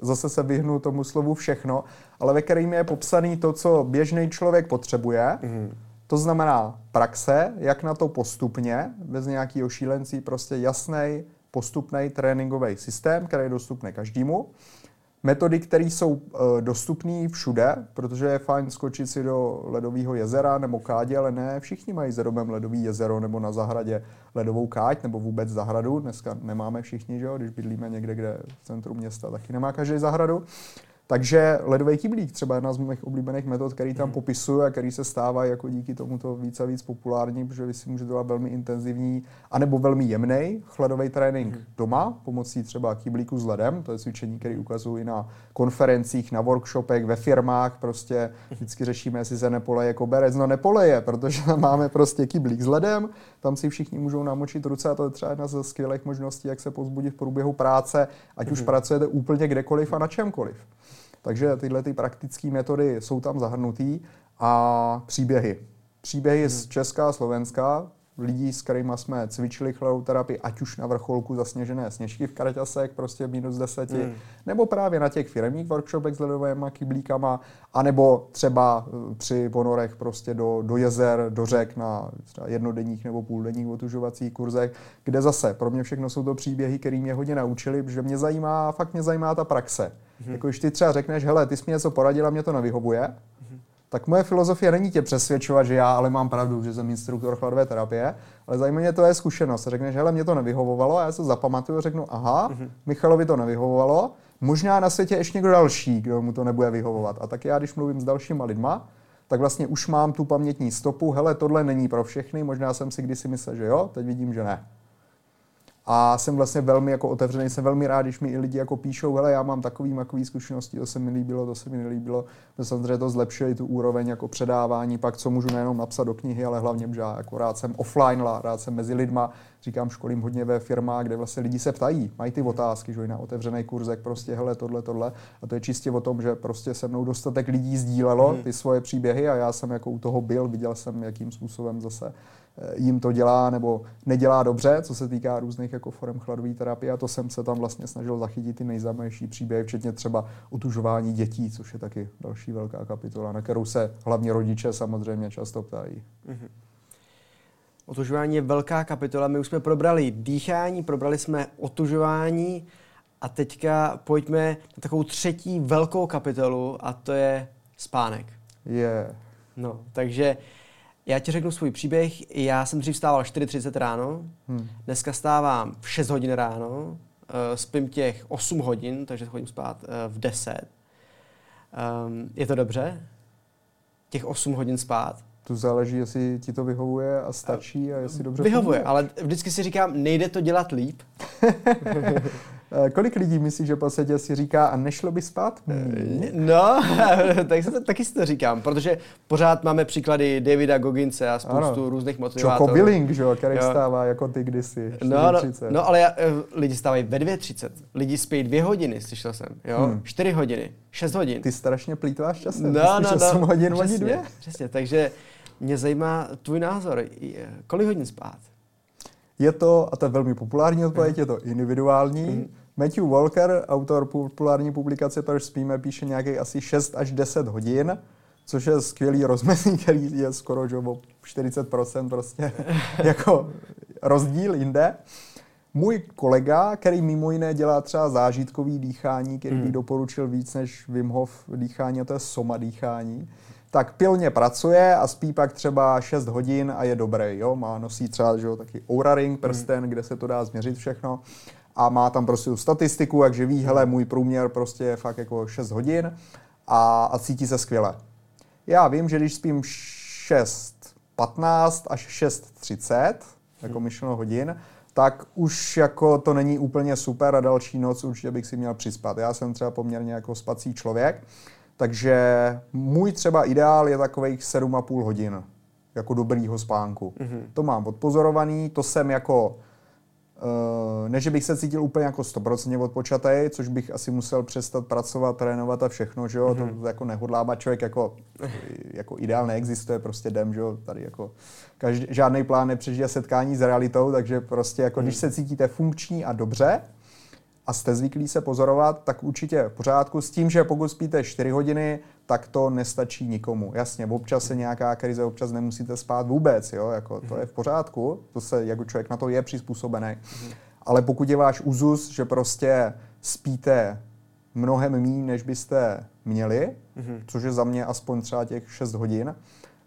zase se vyhnu tomu slovu všechno, ale ve kterým je popsaný to, co běžný člověk potřebuje. Hmm. To znamená praxe, jak na to postupně, bez nějakého šílencí, prostě jasný, postupný tréninkový systém, který je dostupný každému. Metody, které jsou uh, dostupné všude, protože je fajn skočit si do ledového jezera nebo kádě, ale ne všichni mají za domem ledový jezero nebo na zahradě ledovou káť nebo vůbec zahradu. Dneska nemáme všichni, že jo? když bydlíme někde, kde v centru města, taky nemá každý zahradu. Takže ledový kyblík, třeba jedna z mých oblíbených metod, který tam mhm. popisuju a který se stává jako díky tomuto víc a víc populární, protože vy si můžete dělat velmi intenzivní anebo velmi jemný chladový trénink mm. doma pomocí třeba kyblíku s ledem. To je cvičení, které ukazují na konferencích, na workshopech, ve firmách. Prostě vždycky řešíme, jestli se nepoleje koberec. No nepoleje, protože tam máme prostě kyblík s ledem, tam si všichni můžou namočit ruce a to je třeba jedna ze skvělých možností, jak se pozbudit v průběhu práce, ať už mhm. pracujete úplně kdekoliv a na čemkoliv. Takže tyhle ty praktické metody jsou tam zahrnutý a příběhy. Příběhy z hmm. Česka a Slovenska, lidí, s kterými jsme cvičili chladovou terapii, ať už na vrcholku zasněžené sněžky v Karťasek, prostě minus deseti, hmm. nebo právě na těch firmních workshopech s ledovými kyblíkama, anebo třeba eh, při ponorech prostě do, do jezer, do řek na jednodenních nebo půldenních otužovacích kurzech, kde zase pro mě všechno jsou to příběhy, které mě hodně naučili, protože mě zajímá, fakt mě zajímá ta praxe. Hmm. Jako když ty třeba řekneš, hele, ty jsi mi něco poradila, mě to nevyhovuje, tak moje filozofie není tě přesvědčovat, že já ale mám pravdu, že jsem instruktor chladové terapie, ale zajímá mě to je zkušenost. Řekneš, hele, mě to nevyhovovalo a já se zapamatuju a řeknu, aha, mm-hmm. Michalovi to nevyhovovalo, možná na světě ještě někdo další, kdo mu to nebude vyhovovat. A tak já, když mluvím s dalšíma lidma, tak vlastně už mám tu pamětní stopu, hele, tohle není pro všechny, možná jsem si kdysi myslel, že jo, teď vidím, že ne. A jsem vlastně velmi jako otevřený, jsem velmi rád, když mi i lidi jako píšou, hele, já mám takový makový zkušenosti, to se mi líbilo, to se mi nelíbilo. To samozřejmě to zlepšuje tu úroveň jako předávání, pak co můžu nejenom napsat do knihy, ale hlavně, že já jako rád jsem offline, rád jsem mezi lidma, říkám, školím hodně ve firmách, kde vlastně lidi se ptají, mají ty otázky, že na otevřený kurzek, prostě hele, tohle, tohle. A to je čistě o tom, že prostě se mnou dostatek lidí sdílelo hmm. ty svoje příběhy a já jsem jako u toho byl, viděl jsem, jakým způsobem zase jim to dělá nebo nedělá dobře, co se týká různých jako forem chladové terapie a to jsem se tam vlastně snažil zachytit ty nejzajímavější příběhy, včetně třeba utužování dětí, což je taky další velká kapitola, na kterou se hlavně rodiče samozřejmě často ptají. Mm-hmm. Otužování je velká kapitola. My už jsme probrali dýchání, probrali jsme otužování a teďka pojďme na takovou třetí velkou kapitolu a to je spánek. Je. Yeah. No, takže já ti řeknu svůj příběh. Já jsem dřív stával 4.30 ráno, hmm. dneska stávám v 6 hodin ráno, uh, spím těch 8 hodin, takže chodím spát uh, v 10. Um, je to dobře? Těch 8 hodin spát? Tu záleží, jestli ti to vyhovuje a stačí a jestli dobře Vyhovuje, funguje. ale vždycky si říkám, nejde to dělat líp. Eh, kolik lidí myslí, že po světě si říká, a nešlo by spát? Hmm. No, tak to, taky si to říkám, protože pořád máme příklady Davida Gogince a spoustu ano. různých motivátorů. Choco Billing, že jo, který jo. stává jako ty kdysi. No, no, no, ale já, eh, lidi stávají ve 2.30, lidi spí dvě hodiny, slyšel jsem, jo, hmm. 4 hodiny, 6 hodin. Ty strašně plítváš časem, no, no, no, 8 hodin, přesně, dvě. Přesně, takže mě zajímá tvůj názor, kolik hodin spát? Je to, a to je velmi populární odpověď, je to individuální. Mm. Matthew Walker, autor populární publikace Proč spíme, píše nějakých asi 6 až 10 hodin, což je skvělý rozmezí, který je skoro že, o 40% prostě jako rozdíl jinde. Můj kolega, který mimo jiné dělá třeba zážitkový dýchání, který bych hmm. doporučil víc než Wim Hof dýchání, a to je soma dýchání, tak pilně pracuje a spí pak třeba 6 hodin a je dobrý. Jo? Má nosí třeba že jo, taky Oura Ring prsten, hmm. kde se to dá změřit všechno a má tam prostě tu statistiku, takže ví, hele, můj průměr prostě je fakt jako 6 hodin a, a cítí se skvěle. Já vím, že když spím 6.15 až 6.30, jako hmm. myšleno hodin, tak už jako to není úplně super a další noc určitě bych si měl přispat. Já jsem třeba poměrně jako spací člověk, takže můj třeba ideál je takových 7,5 hodin jako dobrýho spánku. Mm-hmm. To mám odpozorovaný, to jsem jako ne, že bych se cítil úplně jako 100% odpočatý, což bych asi musel přestat pracovat, trénovat a všechno, že jo, mm-hmm. to, to jako nehodlá člověk jako, jako ideál neexistuje, prostě jdem, že jo, tady jako každý, žádný plán nepřežije setkání s realitou, takže prostě jako mm. když se cítíte funkční a dobře, a jste zvyklí se pozorovat, tak určitě v pořádku s tím, že pokud spíte 4 hodiny, tak to nestačí nikomu. Jasně, občas se nějaká krize, občas nemusíte spát vůbec, jo, jako to je v pořádku, to se, jako člověk na to je přizpůsobený. Ale pokud je váš úzus, že prostě spíte mnohem méně, než byste měli, což je za mě aspoň třeba těch 6 hodin,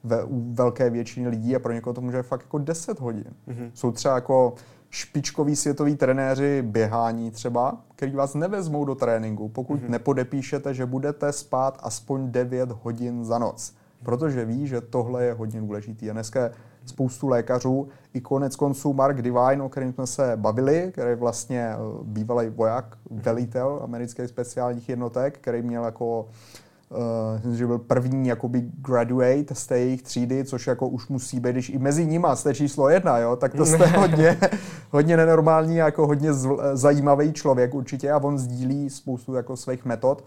ve, u velké většiny lidí a pro někoho to může fakt jako 10 hodin. Mm-hmm. Jsou třeba jako špičkoví světoví trenéři běhání třeba, který vás nevezmou do tréninku, pokud mm-hmm. nepodepíšete, že budete spát aspoň 9 hodin za noc. Protože ví, že tohle je hodně důležitý. A dneska je spoustu lékařů, i konec konců Mark Divine, o kterém jsme se bavili, který je vlastně eh, bývalý voják, velitel amerických speciálních jednotek, který měl jako uh, že byl první jakoby graduate z té jejich třídy, což jako už musí být, když i mezi nima jste číslo jedna, jo, tak to jste hodně, hodně nenormální, jako hodně zv, zajímavý člověk určitě a on sdílí spoustu jako svých metod.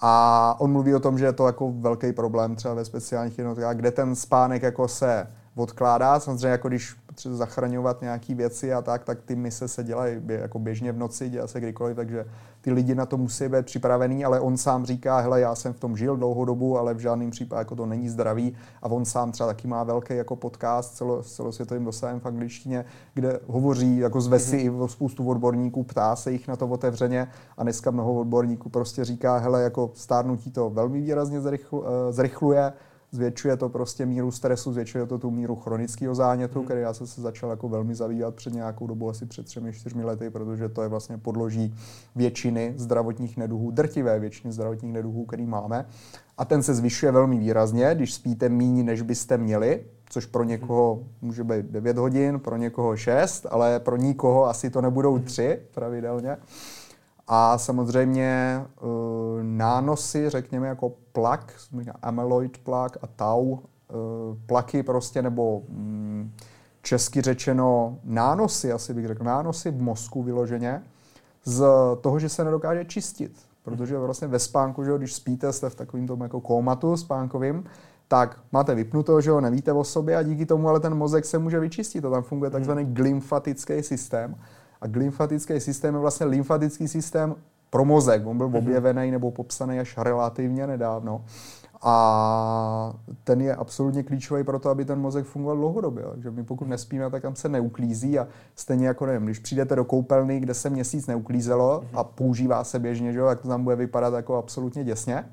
A on mluví o tom, že je to jako velký problém třeba ve speciálních jednotkách, kde ten spánek jako se odkládá. Samozřejmě jako když potřebuje zachraňovat nějaké věci a tak, tak ty mise se dělají jako běžně v noci, dělá se kdykoliv, takže ty lidi na to musí být připravený, ale on sám říká, hele, já jsem v tom žil dlouhou dobu, ale v žádném případě jako to není zdravý a on sám třeba taky má velký jako podcast celo, celosvětovým dosahem v angličtině, kde hovoří, jako zve si mm-hmm. i spoustu odborníků, ptá se jich na to otevřeně a dneska mnoho odborníků prostě říká, hele, jako stárnutí to velmi výrazně eh, zrychluje, zvětšuje to prostě míru stresu, zvětšuje to tu míru chronického zánětu, hmm. který já jsem se začal jako velmi zabývat před nějakou dobu, asi před třemi, čtyřmi lety, protože to je vlastně podloží většiny zdravotních neduhů, drtivé většiny zdravotních neduhů, který máme. A ten se zvyšuje velmi výrazně, když spíte méně, než byste měli, což pro někoho může být 9 hodin, pro někoho 6, ale pro nikoho asi to nebudou 3 pravidelně. A samozřejmě uh, nánosy, řekněme jako plak, amyloid plak a tau, uh, plaky prostě, nebo um, česky řečeno nánosy, asi bych řekl, nánosy v mozku vyloženě, z toho, že se nedokáže čistit. Protože vlastně ve spánku, že když spíte, jste v takovým tom jako kómatu spánkovým, tak máte vypnuto, že jo, nevíte o sobě a díky tomu ale ten mozek se může vyčistit. To tam funguje takzvaný glymfatický systém. A glymfatický systém je vlastně lymfatický systém pro mozek. On byl mm-hmm. objevený nebo popsaný až relativně nedávno. A ten je absolutně klíčový pro to, aby ten mozek fungoval dlouhodobě. Takže my pokud nespíme, tak tam se neuklízí a stejně jako nevím, když přijdete do koupelny, kde se měsíc neuklízelo mm-hmm. a používá se běžně, že jo, tak to tam bude vypadat jako absolutně děsně.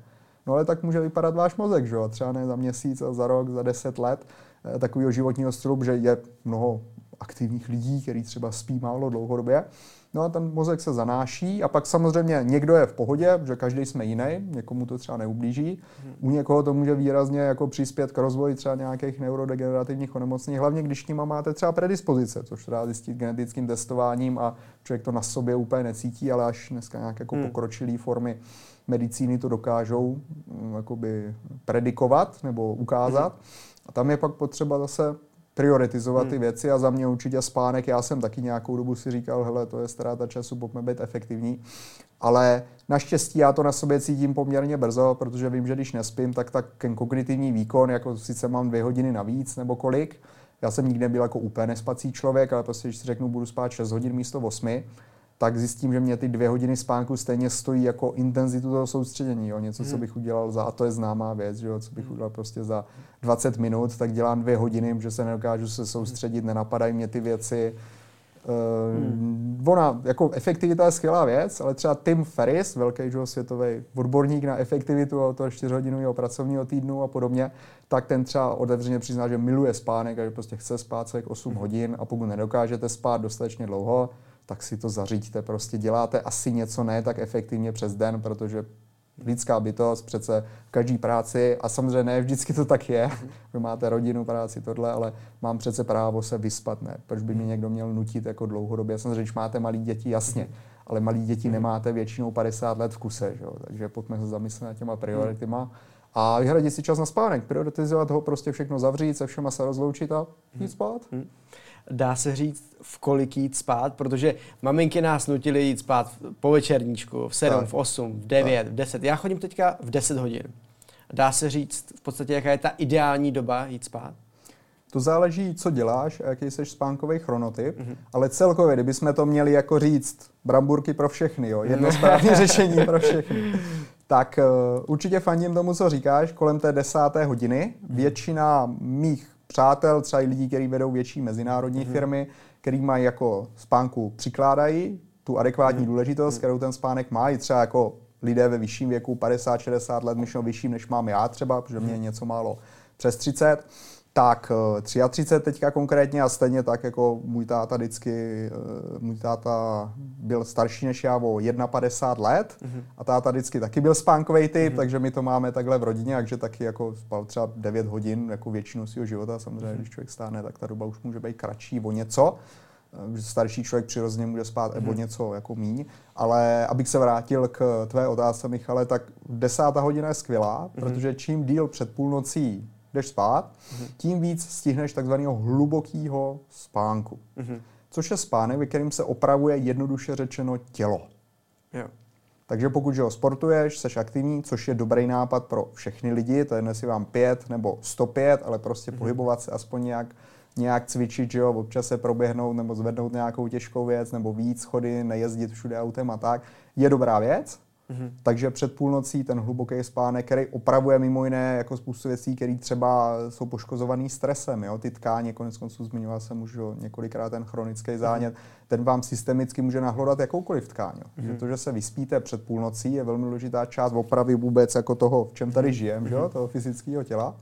No ale tak může vypadat váš mozek, že jo, třeba ne za měsíc a za rok, za deset let eh, takového životního stylu, že je mnoho aktivních lidí, který třeba spí málo dlouhodobě. No a ten mozek se zanáší a pak samozřejmě někdo je v pohodě, že každý jsme jiný, někomu to třeba neublíží. U někoho to může výrazně jako přispět k rozvoji třeba nějakých neurodegenerativních onemocnění, hlavně když tím máte třeba predispozice, což dá zjistit genetickým testováním a člověk to na sobě úplně necítí, ale až dneska nějak jako hmm. pokročilý formy medicíny to dokážou mm, jakoby predikovat nebo ukázat. Hmm. A tam je pak potřeba zase prioritizovat hmm. ty věci a za mě určitě spánek, já jsem taky nějakou dobu si říkal, hele, to je ztráta času, pojďme být efektivní. Ale naštěstí já to na sobě cítím poměrně brzo, protože vím, že když nespím, tak tak ten kognitivní výkon, jako sice mám dvě hodiny navíc nebo kolik, já jsem nikdy nebyl jako úplně nespací člověk, ale prostě, když si řeknu, budu spát 6 hodin místo 8, tak zjistím, že mě ty dvě hodiny spánku stejně stojí jako intenzitu toho soustředění. Jo? Něco, co hmm. bych udělal za, a to je známá věc, že jo? co bych hmm. udělal prostě za 20 minut, tak dělám dvě hodiny, že se nedokážu se soustředit, nenapadají mě ty věci. Hmm. Ona, jako efektivita je skvělá věc, ale třeba Tim Ferris, velký že, světový odborník na efektivitu a toho čtyřhodinového pracovního týdnu a podobně, tak ten třeba otevřeně přizná, že miluje spánek a že prostě chce spát celých 8 hmm. hodin a pokud nedokážete spát dostatečně dlouho, tak si to zaříďte. Prostě děláte asi něco ne tak efektivně přes den, protože lidská bytost přece v každé práci, a samozřejmě ne vždycky to tak je, vy máte rodinu, práci, tohle, ale mám přece právo se vyspat, ne? Proč by mě někdo měl nutit jako dlouhodobě? Samozřejmě, když máte malí děti, jasně, ale malí děti hmm. nemáte většinou 50 let v kuse, že jo? takže pojďme se zamyslet nad těma. Hmm. A vyhradit si čas na spánek, prioritizovat ho, prostě všechno zavřít, se všema se rozloučit a jít spát. Hmm dá se říct, v kolik jít spát, protože maminky nás nutily jít spát po večerníčku, v 7, tak. v 8, v 9, tak. v 10. Já chodím teďka v 10 hodin. Dá se říct v podstatě, jaká je ta ideální doba jít spát? To záleží, co děláš a jaký jsi spánkový chronotyp, mm-hmm. ale celkově, kdybychom to měli jako říct bramburky pro všechny, jo, jedno správné řešení pro všechny, tak uh, určitě fandím tomu, co říkáš, kolem té desáté hodiny. Mhm. Většina mých přátel, třeba i lidí, kteří vedou větší mezinárodní mm-hmm. firmy, který mají jako spánku přikládají tu adekvátní mm-hmm. důležitost, kterou ten spánek má, i třeba jako lidé ve vyšším věku, 50-60 let, myšleno vyšším, než mám já třeba, protože mě je něco málo přes 30, tak 33 eh, teďka konkrétně a stejně tak jako můj táta vždycky, eh, můj táta byl starší než já o 51 let mm-hmm. a táta vždycky taky byl spánkový typ, mm-hmm. takže my to máme takhle v rodině, takže taky jako spal třeba 9 hodin jako většinu svého života. Samozřejmě, mm-hmm. když člověk stáne, tak ta doba už může být kratší o něco. Eh, starší člověk přirozeně může spát mm-hmm. o něco jako míň. Ale abych se vrátil k tvé otázce, Michale, tak desátá hodina je skvělá, mm-hmm. protože čím díl před půlnocí jdeš spát, mm-hmm. tím víc stihneš takzvaného hlubokého spánku. Mm-hmm. Což je spánek, ve kterým se opravuje jednoduše řečeno tělo. Jo. Takže pokud že ho sportuješ, seš aktivní, což je dobrý nápad pro všechny lidi, to je jestli vám pět nebo 105, ale prostě mm-hmm. pohybovat se aspoň nějak, nějak cvičit, že jo, občas se proběhnout nebo zvednout nějakou těžkou věc, nebo víc schody, nejezdit všude autem a tak, je dobrá věc. Mm-hmm. Takže před půlnocí ten hluboký spánek, který opravuje mimo jiné jako spoustu věcí, které třeba jsou poškozovaný stresem. Jo? Ty tkáně, konec konců zmiňoval jsem už několikrát ten chronický zánět, mm-hmm. ten vám systemicky může nahlodat jakoukoliv tkáň. Mm-hmm. Že to, že se vyspíte před půlnocí, je velmi důležitá část opravy vůbec jako toho, v čem tady mhm. žijeme, mm-hmm. toho fyzického těla.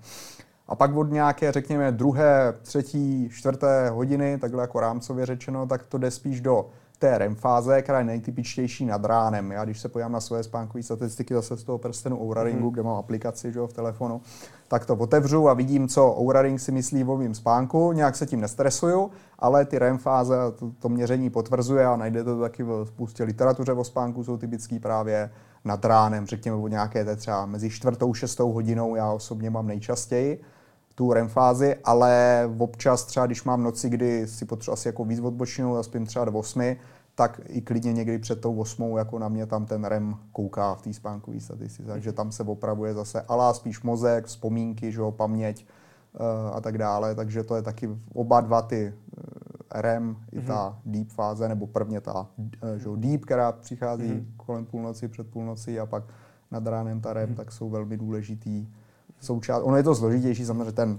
A pak od nějaké, řekněme, druhé, třetí, čtvrté hodiny, takhle jako rámcově řečeno, tak to jde spíš do té REM fáze, která je nejtypičtější nad ránem. Já když se podívám na své spánkové statistiky zase z toho prstenu Oura Ringu, mm-hmm. kde mám aplikaci že, v telefonu, tak to otevřu a vidím, co Oura Ring si myslí o mým spánku, nějak se tím nestresuju, ale ty REM fáze, to, to měření potvrzuje a najdete to taky v spoustě literatuře o spánku, jsou typický právě nad ránem, řekněme o nějaké té třeba mezi čtvrtou, šestou hodinou, já osobně mám nejčastěji tu REM fázi, ale občas třeba, když mám noci, kdy si potřebuji asi jako víc odpočinout a spím třeba do 8, tak i klidně někdy před tou osmou jako na mě tam ten REM kouká v té spánkové statistice, takže tam se opravuje zase alá spíš mozek, vzpomínky, že jo, paměť uh, a tak dále, takže to je taky oba dva ty uh, REM mm-hmm. i ta mhm. deep fáze, nebo prvně ta uh, že jo, deep, která přichází mm-hmm. kolem půlnoci, před půlnocí a pak nad ránem ta REM, mm-hmm. tak jsou velmi důležitý součást. Ono je to složitější, samozřejmě ten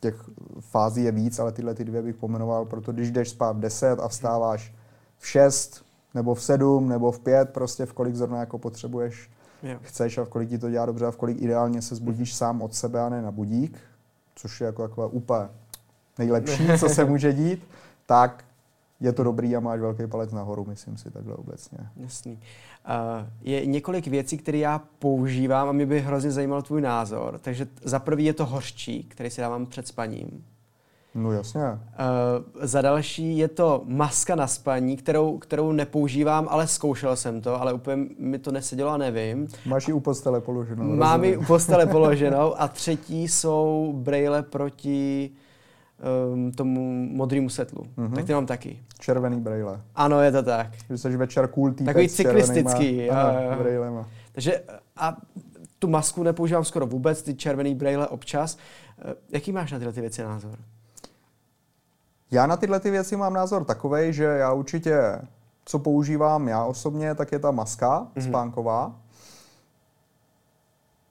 těch fází je víc, ale tyhle ty dvě bych pomenoval, proto když jdeš spát v 10 a vstáváš v 6, nebo v 7, nebo v 5, prostě v kolik zrovna jako potřebuješ, jo. chceš a v kolik ti to dělá dobře a v kolik ideálně se zbudíš mm. sám od sebe a ne na budík, což je jako takové úplně nejlepší, co se může dít, tak je to dobrý a máš velký palec nahoru, myslím si takhle obecně. Jasný. Uh, je několik věcí, které já používám a mě by hrozně zajímal tvůj názor. Takže za prvý je to hořčí, který si dávám před spaním. No jasně. Uh, za další je to maska na spaní, kterou, kterou nepoužívám, ale zkoušel jsem to, ale úplně mi to nesedělo a nevím. Máš ji u postele položenou. Mám ji u postele položenou a třetí jsou braille proti um, tomu modrému setlu. Mm-hmm. Tak ty mám taky. Červený braille. Ano, je to tak. Že jsi večer cool týpek Takový cyklistický. Aha, Takže a tu masku nepoužívám skoro vůbec, ty červený braille občas. Eh, jaký máš na tyhle ty věci názor? Já na tyhle ty věci mám názor takový, že já určitě, co používám já osobně, tak je ta maska mm-hmm. spánková.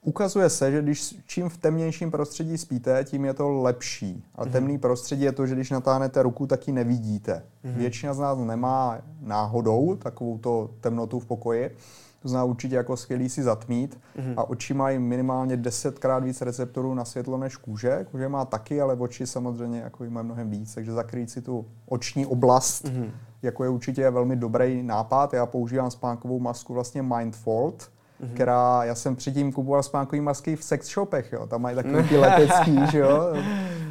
Ukazuje se, že když čím v temnějším prostředí spíte, tím je to lepší. A mm-hmm. temný prostředí je to, že když natáhnete ruku, tak ji nevidíte. Mm-hmm. Většina z nás nemá náhodou takovou to temnotu v pokoji. To znamená určitě jako skvělý si zatmít mm-hmm. a oči mají minimálně desetkrát víc receptorů na světlo než kůže. Kůže má taky, ale oči samozřejmě jako mají mnohem víc, takže zakrýt si tu oční oblast mm-hmm. jako je určitě velmi dobrý nápad. Já používám spánkovou masku vlastně Mindfold, mm-hmm. která, já jsem předtím kupoval spánkové masky v sex shopech, jo. tam mají takový ty letecký, že jo.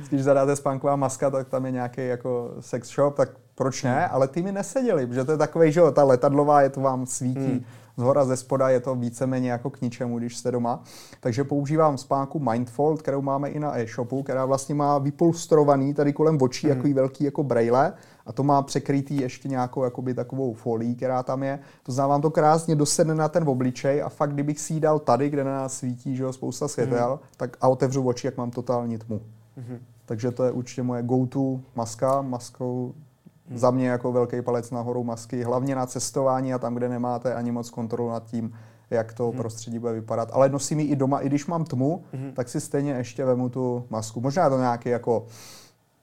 Když zadáte spánková maska, tak tam je nějaký jako sex shop, tak proč ne, ale ty mi neseděly, protože to je takový, že jo, ta letadlová je to vám svítí. Hmm z hora, ze spoda je to víceméně jako k ničemu, když jste doma. Takže používám spánku Mindfold, kterou máme i na e-shopu, která vlastně má vypolstrovaný tady kolem očí mm. takový velký jako braille a to má překrytý ještě nějakou jakoby takovou folí, která tam je. To znamená, vám to krásně dosedne na ten obličej a fakt, kdybych si ji dal tady, kde na nás svítí že jo, spousta světel, mm. tak a otevřu oči, jak mám totální tmu. Mm. Takže to je určitě moje go-to maska, maskou Hmm. Za mě jako velký palec nahoru masky, hlavně na cestování a tam, kde nemáte ani moc kontrolu nad tím, jak to hmm. prostředí bude vypadat. Ale nosím ji i doma, i když mám tmu, hmm. tak si stejně ještě vemu tu masku. Možná je to nějaký jako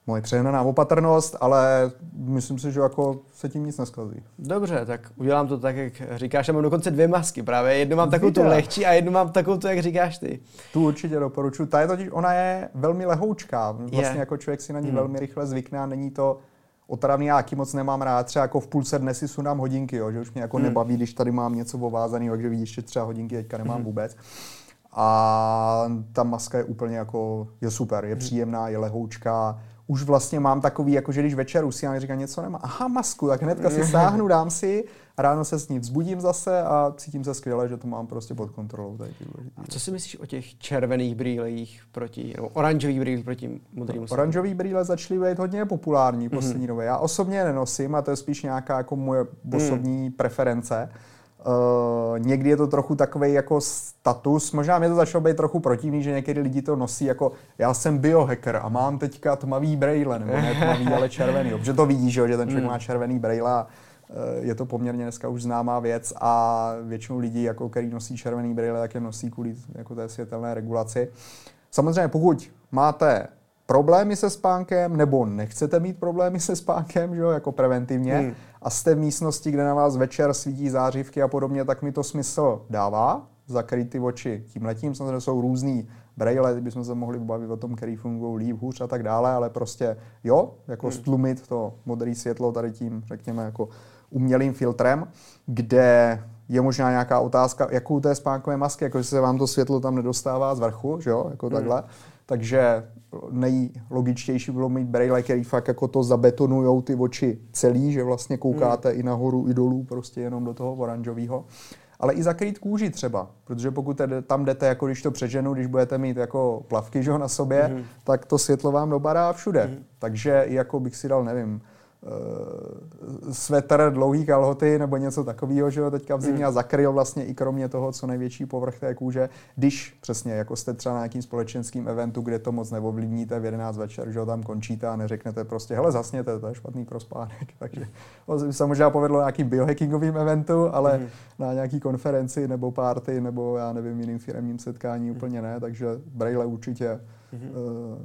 moje přehnaná opatrnost, ale myslím si, že jako se tím nic neskazí. Dobře, tak udělám to tak, jak říkáš. Já mám dokonce dvě masky právě. Jednu mám takovou tu lehčí a jednu mám takovou tu, jak říkáš ty. Tu určitě doporučuji. Ta je totiž, ona je velmi lehoučká. Vlastně je. jako člověk si na ní hmm. velmi rychle zvykne a není to otravný, já taky moc nemám rád, třeba jako v půlce dne si sundám hodinky, jo, že už mě jako hmm. nebaví, když tady mám něco ovázaný, takže vidíš, že třeba hodinky teďka nemám hmm. vůbec. A ta maska je úplně jako, je super, je hmm. příjemná, je lehoučká, už vlastně mám takový, jako že když večer usínám, říkám něco nemá, aha masku, tak hnedka si sáhnu, dám si ráno se s ní vzbudím zase a cítím se skvěle, že to mám prostě pod kontrolou. Tady a co si myslíš o těch červených brýlích proti, nebo oranžových brýlích proti modrým? No, oranžový brýle začaly být hodně populární v poslední mm-hmm. době. Já osobně nenosím a to je spíš nějaká jako moje osobní mm. preference. Uh, někdy je to trochu takový jako status, možná mě to začalo být trochu protivný, že někdy lidi to nosí jako já jsem biohacker a mám teďka tmavý brejle, nebo ne tmavý, ale červený, protože to vidíš, že ten člověk mm. má červený brejle a Eh, je to poměrně dneska už známá věc a většinou lidí, jako který nosí červený brýle, tak je nosí kvůli jako té světelné regulaci. Samozřejmě pokud máte problémy se spánkem nebo nechcete mít problémy se spánkem, že jo, jako preventivně, hmm. a jste v místnosti, kde na vás večer svítí zářivky a podobně, tak mi to smysl dává, zakrýt ty oči tím letím. Samozřejmě jsou různý braille, bychom se mohli bavit o tom, který fungují líp, hůř a tak dále, ale prostě jo, jako hmm. stlumit to modré světlo tady tím, řekněme, jako umělým filtrem, kde je možná nějaká otázka, jakou té spánkové masky, jako se vám to světlo tam nedostává z vrchu, že jo, jako mm. takhle. Takže nejlogičtější bylo mít braille, který fakt jako to zabetonujou ty oči celý, že vlastně koukáte mm. i nahoru, i dolů, prostě jenom do toho oranžového. Ale i zakrýt kůži třeba, protože pokud tam jdete, jako když to přeženu, když budete mít jako plavky že, na sobě, mm. tak to světlo vám dobará všude. Mm. Takže jako bych si dal, nevím, svetr, dlouhý kalhoty nebo něco takového, že jo, teďka v zimě mm. a zakryl vlastně i kromě toho, co největší povrch té kůže, když přesně, jako jste třeba na nějakým společenským eventu, kde to moc neovlivníte v 11 večer, že jo, tam končíte a neřeknete prostě, hele, zasněte, to je špatný pro spánek. Takže to se možná povedlo na nějakým biohackingovým eventu, ale mm. na nějaký konferenci nebo party nebo já nevím, jiným firmním setkání mm. úplně ne, takže Braille určitě.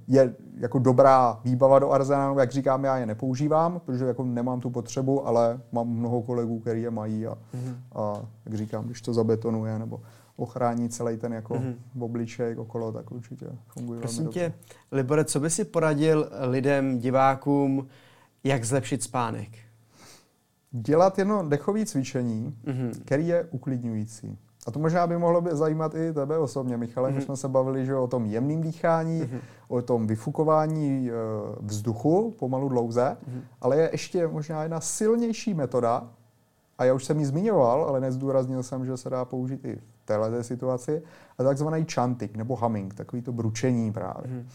Je jako dobrá výbava do arzenálu, jak říkám, já je nepoužívám, protože jako nemám tu potřebu, ale mám mnoho kolegů, kteří je mají a, mm-hmm. a jak říkám, když to zabetonuje nebo ochrání celý ten jako mm-hmm. obličej okolo, tak určitě funguje Prosím velmi tě, Libore, co by si poradil lidem, divákům, jak zlepšit spánek? Dělat jenom dechové cvičení, mm-hmm. který je uklidňující. A to možná by mohlo by zajímat i tebe osobně, Michale. Mm-hmm. My mhm. jsme se bavili že o tom jemném dýchání, mm-hmm. o tom vyfukování e, vzduchu pomalu dlouze, mm-hmm. ale je ještě možná jedna silnější metoda, a já už jsem ji zmiňoval, ale nezdůraznil jsem, že se dá použít i v této situaci, a takzvaný chanting nebo humming, takový to bručení právě. Mm-hmm.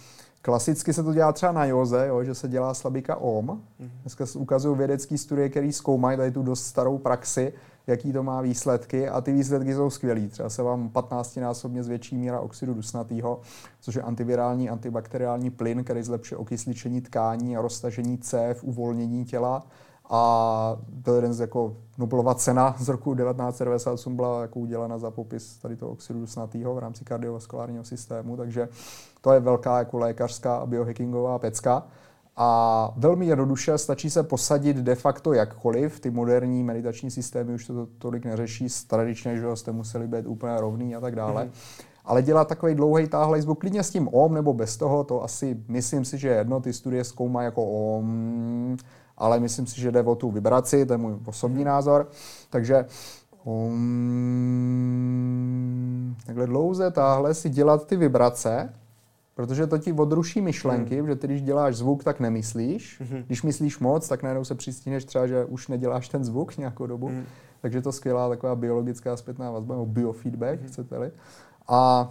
Klasicky se to dělá třeba na józe, jo, že se dělá slabika OM. Mm-hmm. Dneska se ukazují vědecké studie, které zkoumají tady tu dost starou praxi, jaký to má výsledky a ty výsledky jsou skvělé. Třeba se vám 15-násobně zvětší míra oxidu dusnatého, což je antivirální, antibakteriální plyn, který zlepšuje okysličení tkání a roztažení cév, uvolnění těla. A to je jeden z jako Nobelova cena z roku 1998 byla jako udělána za popis tady toho oxidu dusnatého v rámci kardiovaskulárního systému, takže to je velká jako lékařská a biohackingová pecka. A velmi jednoduše stačí se posadit de facto jakkoliv. Ty moderní meditační systémy už to tolik neřeší. Tradičně, že jste museli být úplně rovný a tak dále. Mm. Ale dělat takový dlouhý táhlej zvuk, klidně s tím OM nebo bez toho, to asi myslím si, že jedno, ty studie zkoumají jako OM, ale myslím si, že jde o tu vibraci, to je můj osobní názor. Takže OM, takhle dlouze táhle si dělat ty vibrace, Protože to ti odruší myšlenky, mm. že ty, když děláš zvuk, tak nemyslíš. Mm-hmm. Když myslíš moc, tak najednou se přistíneš třeba, že už neděláš ten zvuk nějakou dobu. Mm. Takže to skvělá taková biologická zpětná vazba, nebo biofeedback, mm-hmm. chcete-li. A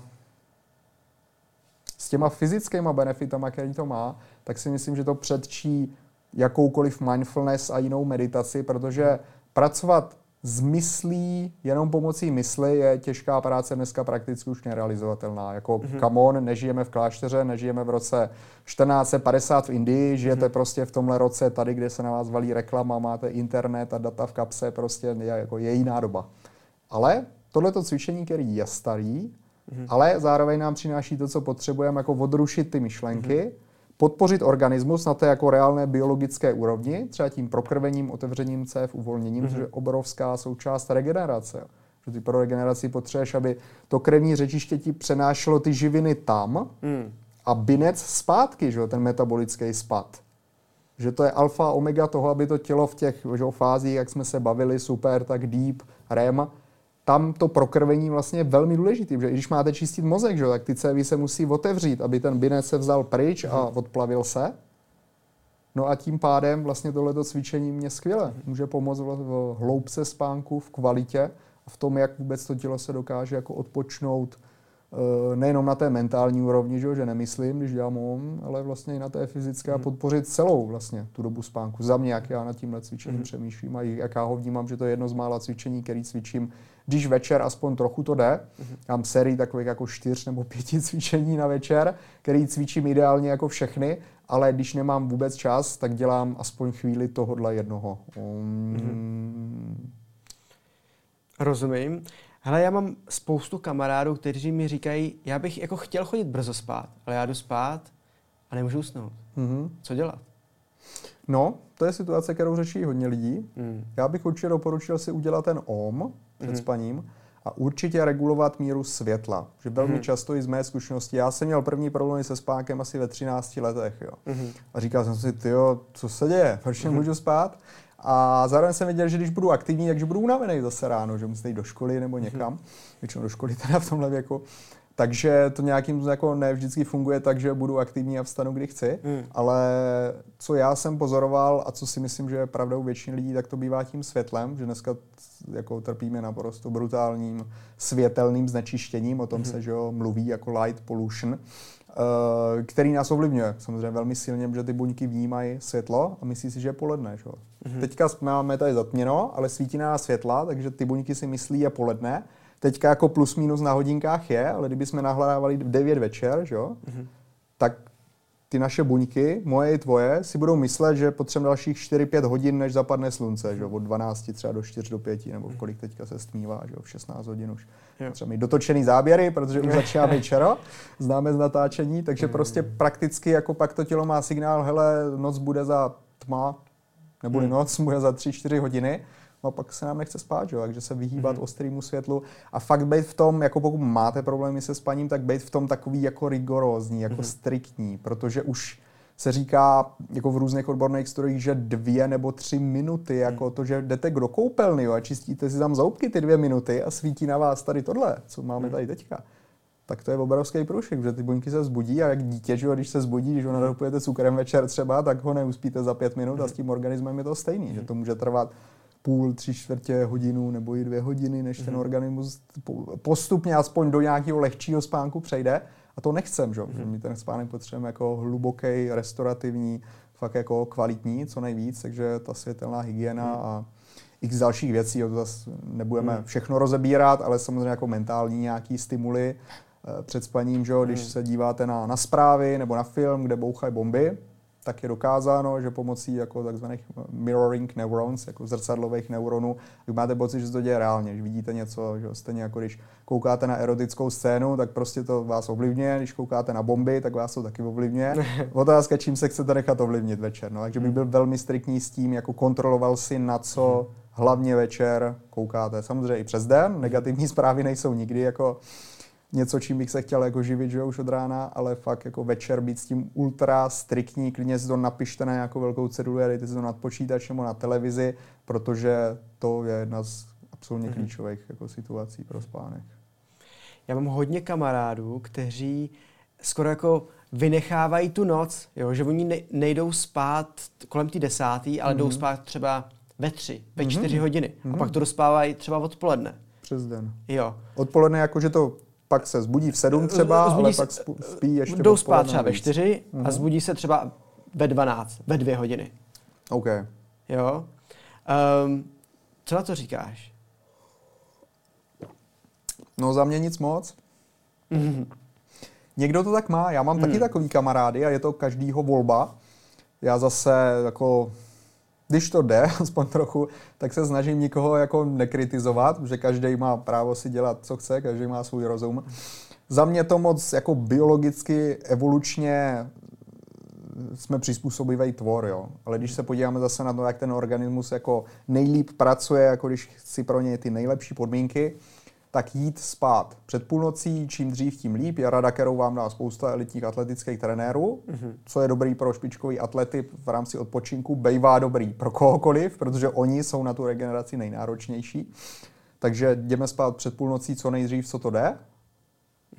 s těma fyzickýma benefitama, který to má, tak si myslím, že to předčí jakoukoliv mindfulness a jinou meditaci, protože pracovat z myslí, jenom pomocí mysli je těžká práce dneska prakticky už nerealizovatelná. Jako mm-hmm. come on, nežijeme v klášteře, nežijeme v roce 1450 v Indii, žijete mm-hmm. prostě v tomhle roce tady, kde se na vás valí reklama, máte internet a data v kapse, prostě je, jako je jiná doba. Ale tohleto cvičení, který je starý, mm-hmm. ale zároveň nám přináší to, co potřebujeme, jako odrušit ty myšlenky, mm-hmm podpořit organismus na té jako reálné biologické úrovni, třeba tím prokrvením, otevřením cév, uvolněním, mm-hmm. což je obrovská součást regenerace. Že ty pro regeneraci potřebuješ, aby to krevní řečiště ti přenášelo ty živiny tam mm. a binec zpátky, že ten metabolický spad. Že to je alfa omega toho, aby to tělo v těch že, fázích, jak jsme se bavili, super, tak deep, REM, tam to prokrvení vlastně je velmi důležité, protože když máte čistit mozek, že, tak ty cévy se musí otevřít, aby ten binec se vzal pryč a odplavil se. No a tím pádem vlastně tohleto cvičení mě skvěle může pomoct v hloubce spánku, v kvalitě a v tom, jak vůbec to tělo se dokáže jako odpočnout eh, nejenom na té mentální úrovni, že, že nemyslím, když dělám om, ale vlastně i na té fyzické a mhm. podpořit celou vlastně tu dobu spánku. Za mě, jak já nad tímhle cvičením mm. přemýšlím a jak já ho vnímám, že to je jedno z mála cvičení, který cvičím když večer aspoň trochu to jde. Mm-hmm. Mám sérii takových jako čtyř nebo pěti cvičení na večer, který cvičím ideálně jako všechny, ale když nemám vůbec čas, tak dělám aspoň chvíli tohohle jednoho. Um... Mm-hmm. Rozumím. Hele, já mám spoustu kamarádů, kteří mi říkají, já bych jako chtěl chodit brzo spát, ale já jdu spát a nemůžu usnout. Mm-hmm. Co dělat? No, to je situace, kterou řeší hodně lidí. Mm. Já bych určitě doporučil si udělat ten OM, před mm-hmm. spaním a určitě regulovat míru světla. Že velmi mm-hmm. často i z mé zkušenosti, já jsem měl první problémy se spánkem asi ve 13 letech. Jo. Mm-hmm. A říkal jsem si, ty co se děje, proč mm-hmm. nemůžu spát? A zároveň jsem věděl, že když budu aktivní, takže budu unavený zase ráno, že musím jít do školy nebo někam, mm-hmm. většinou do školy teda v tomhle věku. Takže to nějakým jako ne vždycky funguje tak, že budu aktivní a vstanu, kdy chci, mm. ale co já jsem pozoroval a co si myslím, že je pravdou většiny lidí, tak to bývá tím světlem, že dneska jako trpíme naprosto brutálním světelným znečištěním, o tom mm. se že jo, mluví jako light pollution, uh, který nás ovlivňuje samozřejmě velmi silně, protože ty buňky vnímají světlo a myslí si, že je poledne. Že? Mm. Teďka máme tady zatměno, ale svítí na světla, takže ty buňky si myslí je poledne teďka jako plus minus na hodinkách je, ale kdyby jsme nahledávali v 9 večer, že mm-hmm. tak ty naše buňky, moje i tvoje, si budou myslet, že potřebujeme dalších 4-5 hodin, než zapadne slunce, že od 12 třeba do 4 do 5, nebo v mhm. kolik teďka se stmívá, že v 16 hodin už. Jo. Třeba mít dotočený záběry, protože už začíná večera, známe z natáčení, takže prostě prakticky jako pak to tělo má signál, hele, noc bude za tma, nebude hmm. noc, bude za 3-4 hodiny a pak se nám nechce spát, že? takže se vyhýbat mm-hmm. ostrému světlu a fakt být v tom, jako pokud máte problémy se spaním, tak být v tom takový jako rigorózní, jako mm-hmm. striktní, protože už se říká jako v různých odborných studiích, že dvě nebo tři minuty, jako mm. to, že jdete do koupelny jo, a čistíte si tam zoubky ty dvě minuty a svítí na vás tady tohle, co máme mm. tady teďka tak to je obrovský průšek, že ty buňky se zbudí a jak dítě, že když se zbudí, když ho nadopujete cukrem večer třeba, tak ho neuspíte za pět minut a s tím organismem je to stejný, že to může trvat půl, tři čtvrtě hodinu nebo i dvě hodiny, než mm-hmm. ten mhm. organismus postupně aspoň do nějakého lehčího spánku přejde. A to nechcem, že? Mm-hmm. My ten spánek potřebujeme jako hluboký, restaurativní, fakt jako kvalitní, co nejvíc, takže ta světelná hygiena mm-hmm. a x dalších věcí, to zase nebudeme mm. všechno rozebírat, ale samozřejmě jako mentální nějaký stimuly eh, před spaním, že? když mm. se díváte na, na zprávy nebo na film, kde bouchají bomby, tak je dokázáno, že pomocí jako takzvaných mirroring neurons, jako zrcadlových neuronů, vy máte pocit, že se to děje reálně, že vidíte něco, že stejně jako když koukáte na erotickou scénu, tak prostě to vás ovlivňuje, když koukáte na bomby, tak vás to taky ovlivňuje. Otázka, čím se chcete nechat ovlivnit večer. No, takže bych byl velmi striktní s tím, jako kontroloval si, na co hlavně večer koukáte. Samozřejmě i přes den, negativní zprávy nejsou nikdy jako něco, čím bych se chtěl jako živit, že už od rána, ale fakt jako večer být s tím ultra striktní, klidně si to napište na nějakou velkou ceduli a dejte si to nad počítač nebo na televizi, protože to je jedna z absolutně mm-hmm. klíčových jako situací pro spánek. Já mám hodně kamarádů, kteří skoro jako vynechávají tu noc, jo, že oni nejdou spát kolem té desátý, ale mm-hmm. jdou mhm. spát třeba ve tři, ve mm-hmm. čtyři hodiny. Mm-hmm. A mhm. pak to dospávají třeba odpoledne. Přes den. Jo. Odpoledne jakože to pak se zbudí v sedm třeba, zbudí ale se, pak spí ještě Jdou spát třeba ve čtyři mm-hmm. a mhm. zbudí se třeba ve dvanáct, ve dvě hodiny. OK. Jo. Um, co na to říkáš? No za mě nic moc. Mm-hmm. Někdo to tak má, já mám mm. taky takový kamarády a je to každýho volba. Já zase jako když to jde, aspoň trochu, tak se snažím nikoho jako nekritizovat, že každý má právo si dělat, co chce, každý má svůj rozum. Za mě to moc jako biologicky, evolučně jsme přizpůsobivý tvor, jo. Ale když se podíváme zase na to, jak ten organismus jako nejlíp pracuje, jako když si pro něj ty nejlepší podmínky, tak jít spát před půlnocí, čím dřív, tím líp. Je rada, kterou vám dá spousta elitních atletických trenérů, mm-hmm. co je dobrý pro špičkový atlety v rámci odpočinku, bejvá dobrý pro kohokoliv, protože oni jsou na tu regeneraci nejnáročnější. Takže jdeme spát před půlnocí co nejdřív, co to jde.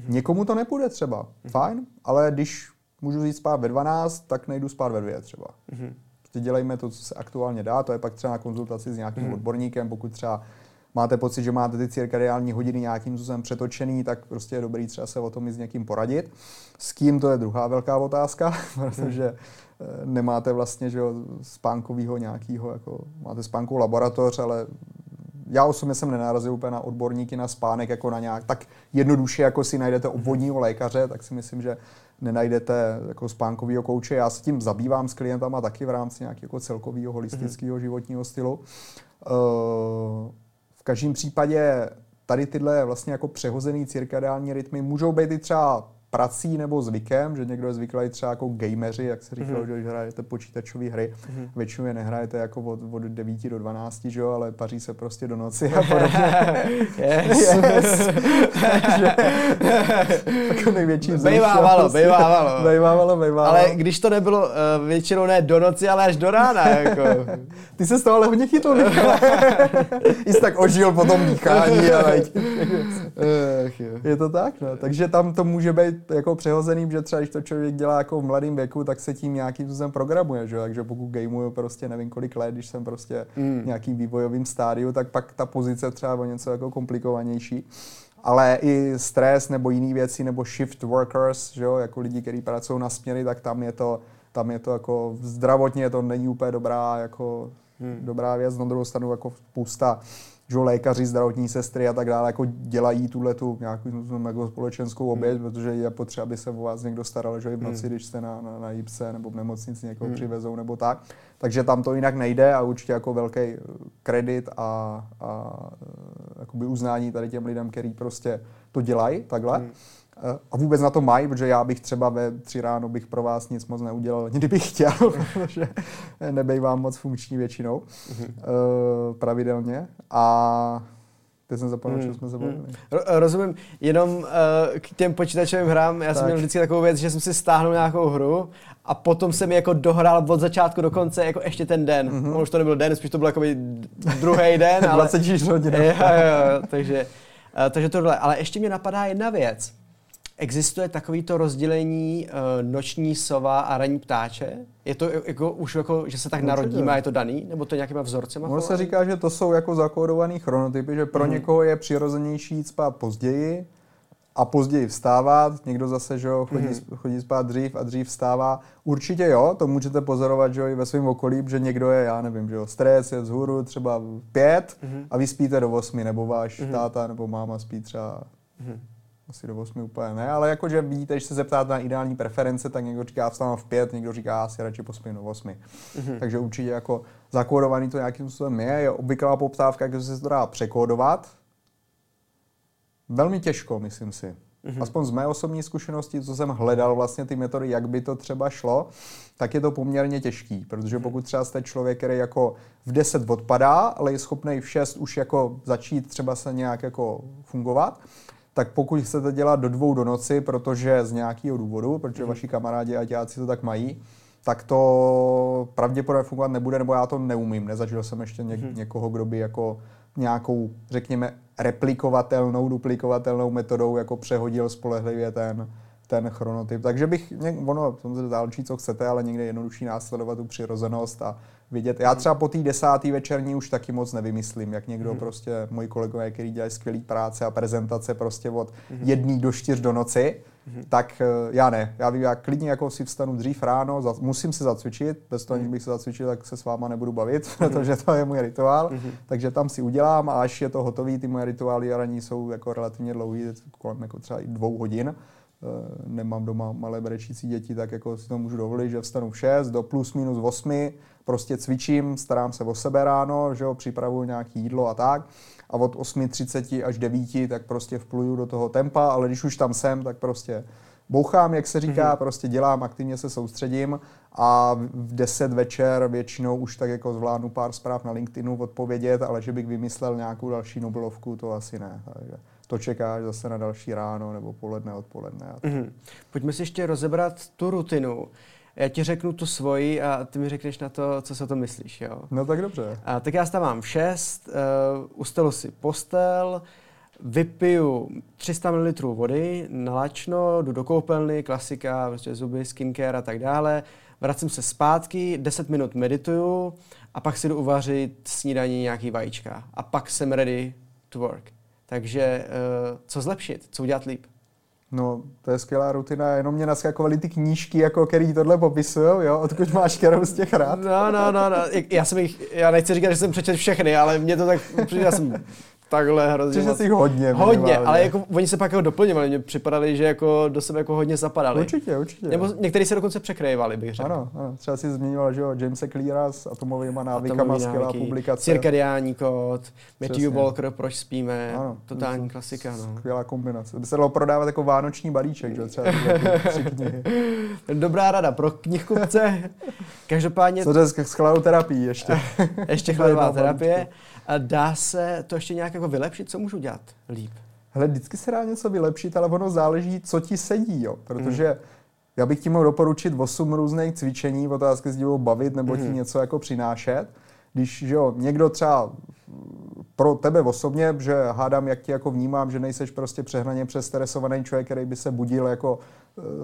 Mm-hmm. Někomu to nepůjde třeba, mm-hmm. fajn, ale když můžu jít spát ve 12, tak nejdu spát ve 2 třeba. Mm-hmm. Prostě dělejme to, co se aktuálně dá, to je pak třeba na konzultaci s nějakým mm-hmm. odborníkem, pokud třeba máte pocit, že máte ty cirkadiální hodiny nějakým způsobem přetočený, tak prostě je dobrý třeba se o tom i s někým poradit. S kým to je druhá velká otázka, protože eh, nemáte vlastně že spánkovýho nějakýho, jako máte spánkovou laboratoř, ale já osobně jsem nenarazil úplně na odborníky na spánek, jako na nějak tak jednoduše, jako si najdete obvodního lékaře, tak si myslím, že nenajdete jako spánkového kouče. Já se tím zabývám s klientama taky v rámci nějakého jako celkového holistického mm-hmm. životního stylu. Uh, každém případě tady tyhle vlastně jako přehozený cirkadiální rytmy můžou být i třeba prací nebo zvykem, že někdo je zvyklý třeba jako gameři, jak se říkalo, mm-hmm. že hrajete počítačové hry, mm-hmm. většinou je nehrajete jako od, od 9 do 12, že jo, ale paří se prostě do noci a podobně. yes. yes. Takže, jako největší Bejvávalo, prostě, bejvávalo. Bejvávalo, bejvávalo. Ale když to nebylo uh, většinou ne do noci, ale až do rána. Jako. Ty se z toho ale hodně chytl, Jsi tak ožil po tom dýchání. Ale... je to tak, no. Takže tam to může být jako přehozený, že třeba když to člověk dělá jako v mladém věku, tak se tím nějakým způsobem programuje, že? takže pokud gameuju prostě nevím kolik let, když jsem prostě mm. nějakým vývojovým stádiu, tak pak ta pozice třeba o něco jako komplikovanější. Ale i stres nebo jiné věci, nebo shift workers, že jo, jako lidi, kteří pracují na směry, tak tam je to, tam je to jako zdravotně to není úplně dobrá, jako hmm. dobrá věc. Na druhou stranu jako spousta že lékaři, zdravotní sestry a tak dále jako dělají tuhle tu nějakou jako společenskou oběť, hmm. protože je potřeba, aby se o vás někdo staral, že i v noci, hmm. když jste na, na, na jípce nebo v nemocnici někoho hmm. přivezou nebo tak. Takže tam to jinak nejde a určitě jako velký eh, kredit a, a eh, uznání tady těm lidem, kteří prostě to dělají takhle. Hmm a vůbec na to mají, protože já bych třeba ve tři ráno bych pro vás nic moc neudělal, ani kdybych chtěl, protože nebejvám moc funkční většinou mm-hmm. pravidelně. A Teď jsem zapomněl, hmm. jsme se bavili. Hmm. Rozumím. Jenom uh, k těm počítačovým hrám, já tak. jsem měl vždycky takovou věc, že jsem si stáhnul nějakou hru a potom jsem jako dohrál od začátku do konce jako ještě ten den. Mm-hmm. Už to nebyl den, spíš to byl jako druhý den. ale... 24 hodin. jo, jo, takže, uh, takže tohle. Ale ještě mě napadá jedna věc. Existuje takovýto rozdělení uh, noční sova a ranní ptáče? Je to jako, už jako, že se tak Určitě. narodíme a je to daný? Nebo to nějakýma vzorcema? Ono se říká, že to jsou jako zakódované chronotypy, že pro mm. někoho je přirozenější jít spát později a později vstávat. Někdo zase, že jo, chodí, mm. chodí spát dřív a dřív vstává. Určitě jo, to můžete pozorovat, že jo, i ve svém okolí, že někdo je, já nevím, že jo, stres je vzhůru třeba pět mm. a vy spíte do osmi, nebo váš mm. táta nebo máma spí třeba mm asi do 8 úplně ne, ale jakože vidíte, když se zeptáte na ideální preference, tak někdo říká vstávám v 5, někdo říká asi radši pospím do 8. Mm-hmm. Takže určitě jako zakódovaný to nějakým způsobem je, je obvyklá poptávka, jak se to dá překódovat. Velmi těžko, myslím si. Mm-hmm. Aspoň z mé osobní zkušenosti, co jsem hledal vlastně ty metody, jak by to třeba šlo, tak je to poměrně těžký, protože mhm. pokud třeba jste člověk, který jako v 10 odpadá, ale je schopný v 6 už jako začít třeba se nějak jako fungovat, tak pokud chcete dělat do dvou do noci, protože z nějakého důvodu, protože mm. vaši kamarádi a děláci to tak mají, tak to pravděpodobně fungovat nebude, nebo já to neumím. Nezažil jsem ještě něk- mm. někoho, kdo by jako nějakou, řekněme, replikovatelnou, duplikovatelnou metodou jako přehodil spolehlivě ten, ten chronotyp. Takže bych, ono samozřejmě záleží, co chcete, ale někde jednodušší následovat tu přirozenost a vidět. Já třeba po té desáté večerní už taky moc nevymyslím, jak někdo hmm. prostě, moji kolegové, kteří dělají skvělé práce a prezentace prostě od hmm. jedný do čtyř do noci, hmm. tak eh, já ne. Já, vím, já klidně jako si vstanu dřív ráno, za, musím se zacvičit, bez toho, aniž bych se zacvičil, tak se s váma nebudu bavit, hmm. protože to je můj rituál. Hmm. Takže tam si udělám a až je to hotový, ty moje rituály ranní jsou jako relativně dlouhý, kolem jako třeba i dvou hodin, nemám doma malé brečící děti, tak jako si to můžu dovolit, že vstanu v 6 do plus minus 8, prostě cvičím, starám se o sebe ráno, že jo, připravuju nějaké jídlo a tak. A od 8.30 až 9 tak prostě vpluju do toho tempa, ale když už tam jsem, tak prostě bouchám, jak se říká, mm-hmm. prostě dělám, aktivně se soustředím a v 10 večer většinou už tak jako zvládnu pár zpráv na LinkedInu odpovědět, ale že bych vymyslel nějakou další Nobelovku, to asi ne. Takže to čekáš zase na další ráno nebo poledne, odpoledne. Mm-hmm. Pojďme si ještě rozebrat tu rutinu. Já ti řeknu tu svoji a ty mi řekneš na to, co se to myslíš. Jo? No tak dobře. A, tak já stávám v 6, uh, ustalu si postel, vypiju 300 ml vody, nalačno, jdu do koupelny, klasika, prostě zuby, skincare a tak dále. Vracím se zpátky, 10 minut medituju a pak si jdu uvařit snídaní nějaký vajíčka. A pak jsem ready to work. Takže uh, co zlepšit, co udělat líp? No, to je skvělá rutina, jenom mě naskakovaly ty knížky, jako který tohle popisují, jo, odkud máš kterou z těch rád. No, no, no, no, já jsem jich, já nechci říkat, že jsem přečet všechny, ale mě to tak, já jsem takhle hrozně Což jich hodně. Hodně, ale jako oni se pak jako doplňovali, mě připadali, že jako do sebe jako hodně zapadali. Určitě, určitě. Nebo někteří se dokonce překrývali, bych řekl. Ano, ano. třeba si zmiňoval, že jo, Jamesa Cleara s atomovými návykama, skvělá publikace. Cirkadiální kód, Matthew Walker, proč spíme, ano, totální klasika. No. Skvělá kombinace. By se dalo prodávat jako vánoční balíček, že třeba Dobrá rada pro knihkupce. Každopádně... Co dneska s chladoterapií ještě. ještě chladová terapie. A dá se to ještě nějak jako vylepšit? Co můžu dělat líp? Hele, vždycky se dá něco vylepšit, ale ono záleží, co ti sedí, jo. Protože mm. já bych ti mohl doporučit 8 různých cvičení, otázky s divou bavit nebo mm. ti mhm. něco jako přinášet. Když že jo, někdo třeba pro tebe osobně, že hádám, jak ti jako vnímám, že nejseš prostě přehnaně přestresovaný člověk, který by se budil jako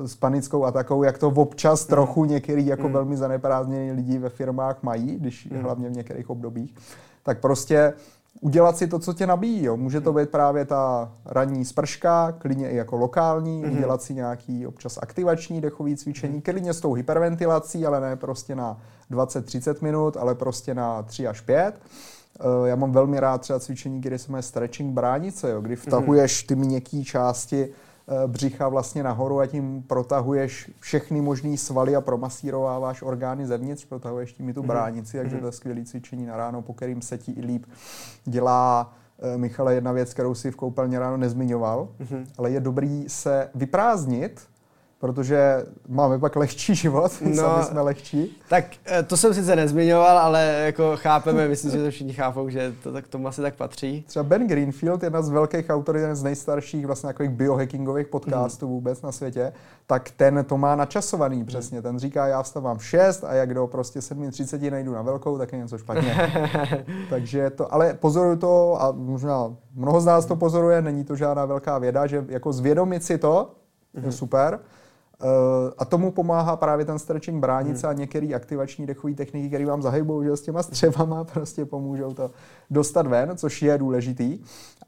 e, s panickou atakou, jak to občas mm. trochu některý jako mm. velmi zaneprázdnění lidi ve firmách mají, když mm. hlavně v některých obdobích tak prostě udělat si to, co tě nabíjí. Jo. Může to být právě ta ranní sprška, klidně i jako lokální, mm-hmm. udělat si nějaký občas aktivační dechový cvičení, mm-hmm. klidně s tou hyperventilací, ale ne prostě na 20-30 minut, ale prostě na 3 až 5. Eh, já mám velmi rád třeba cvičení, kde se jmenuje stretching bránice, jo, kdy vtahuješ ty měkké části břicha vlastně nahoru a tím protahuješ všechny možné svaly a promasírováváš orgány zevnitř, protahuješ tím i tu mhm. bránici, takže mhm. to je skvělé cvičení na ráno, po kterým se ti i líp dělá eh, Michale, jedna věc, kterou si v koupelně ráno nezmiňoval, mm-hmm. ale je dobrý se vyprázdnit, protože máme pak lehčí život, no, sami jsme lehčí. Tak eh, to jsem sice nezmiňoval, ale jako chápeme, myslím, že to všichni chápou, že to tak tomu asi tak patří. Třeba Ben Greenfield, jedna z velkých autorit, jeden z nejstarších vlastně takových biohackingových podcastů mm. vůbec na světě, tak ten to má načasovaný přesně. Ten říká, já vstávám v 6 a jak do prostě 7.30 nejdu na velkou, tak je něco špatně. Takže to, ale pozoruju to a možná mnoho z nás to pozoruje, není to žádná velká věda, že jako zvědomit si to, je mhm. super, a tomu pomáhá právě ten stretching bránice hmm. a některé aktivační dechové techniky, které vám zahybou, že s těma střevama prostě pomůžou to dostat ven, což je důležitý.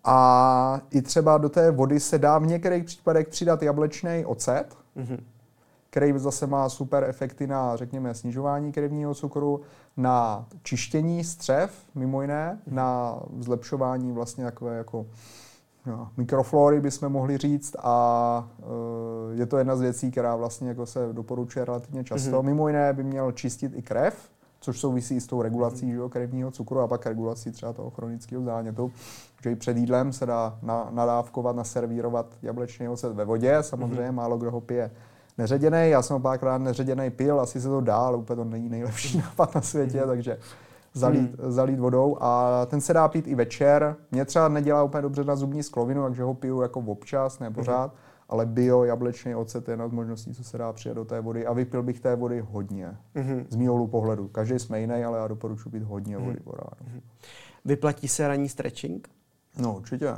A i třeba do té vody se dá v některých případech přidat jablečný ocet, hmm. který zase má super efekty na, řekněme, snižování krevního cukru, na čištění střev, mimo jiné, hmm. na zlepšování vlastně takové jako mikroflory bychom mohli říct a uh, je to jedna z věcí, která vlastně jako se doporučuje relativně často. Mm-hmm. Mimo jiné by měl čistit i krev, což souvisí s tou regulací mm-hmm. krevního cukru a pak regulací třeba toho chronického zánětu. Že i před jídlem se dá na, nadávkovat, naservírovat jablečný ocet ve vodě, samozřejmě mm-hmm. málo kdo ho pije neředěný. Já jsem ho párkrát neředěný pil, asi se to dá, ale úplně to není nejlepší nápad na světě, mm-hmm. takže zalít, hmm. zalít vodou a ten se dá pít i večer. Mě třeba nedělá úplně dobře na zubní sklovinu, takže ho piju jako občas, ne pořád, hmm. ale bio jablečný ocet je jedna z možností, co se dá přijet do té vody a vypil bych té vody hodně. Hmm. Z mého pohledu. Každý jsme jiný, ale já doporučuji pít hodně vody hmm. po ránu. Hmm. Vyplatí se ranní stretching? No určitě.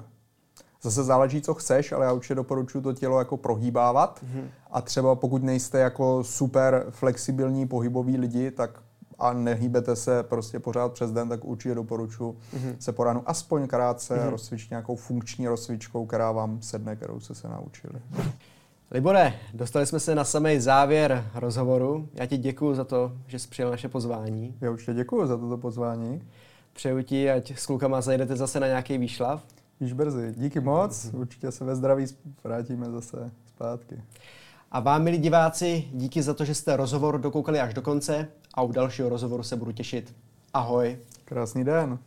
Zase záleží, co chceš, ale já určitě doporučuji to tělo jako prohýbávat. Mm-hmm. A třeba pokud nejste jako super flexibilní pohybový lidi, tak a nehýbete se prostě pořád přes den, tak určitě doporučuji mm-hmm. se po ránu aspoň krátce mm-hmm. rozcvičit nějakou funkční rozcvičkou, která vám sedne, kterou jste se naučili. Libore, dostali jsme se na samý závěr rozhovoru. Já ti děkuji za to, že jsi přijal naše pozvání. Já určitě děkuji za toto pozvání. Přeju ti, ať s klukama zajdete zase na nějaký výšlav. Již brzy. Díky moc. Určitě se ve zdraví vrátíme zase zpátky. A vám, milí diváci, díky za to, že jste rozhovor dokoukali až do konce a u dalšího rozhovoru se budu těšit. Ahoj. Krásný den.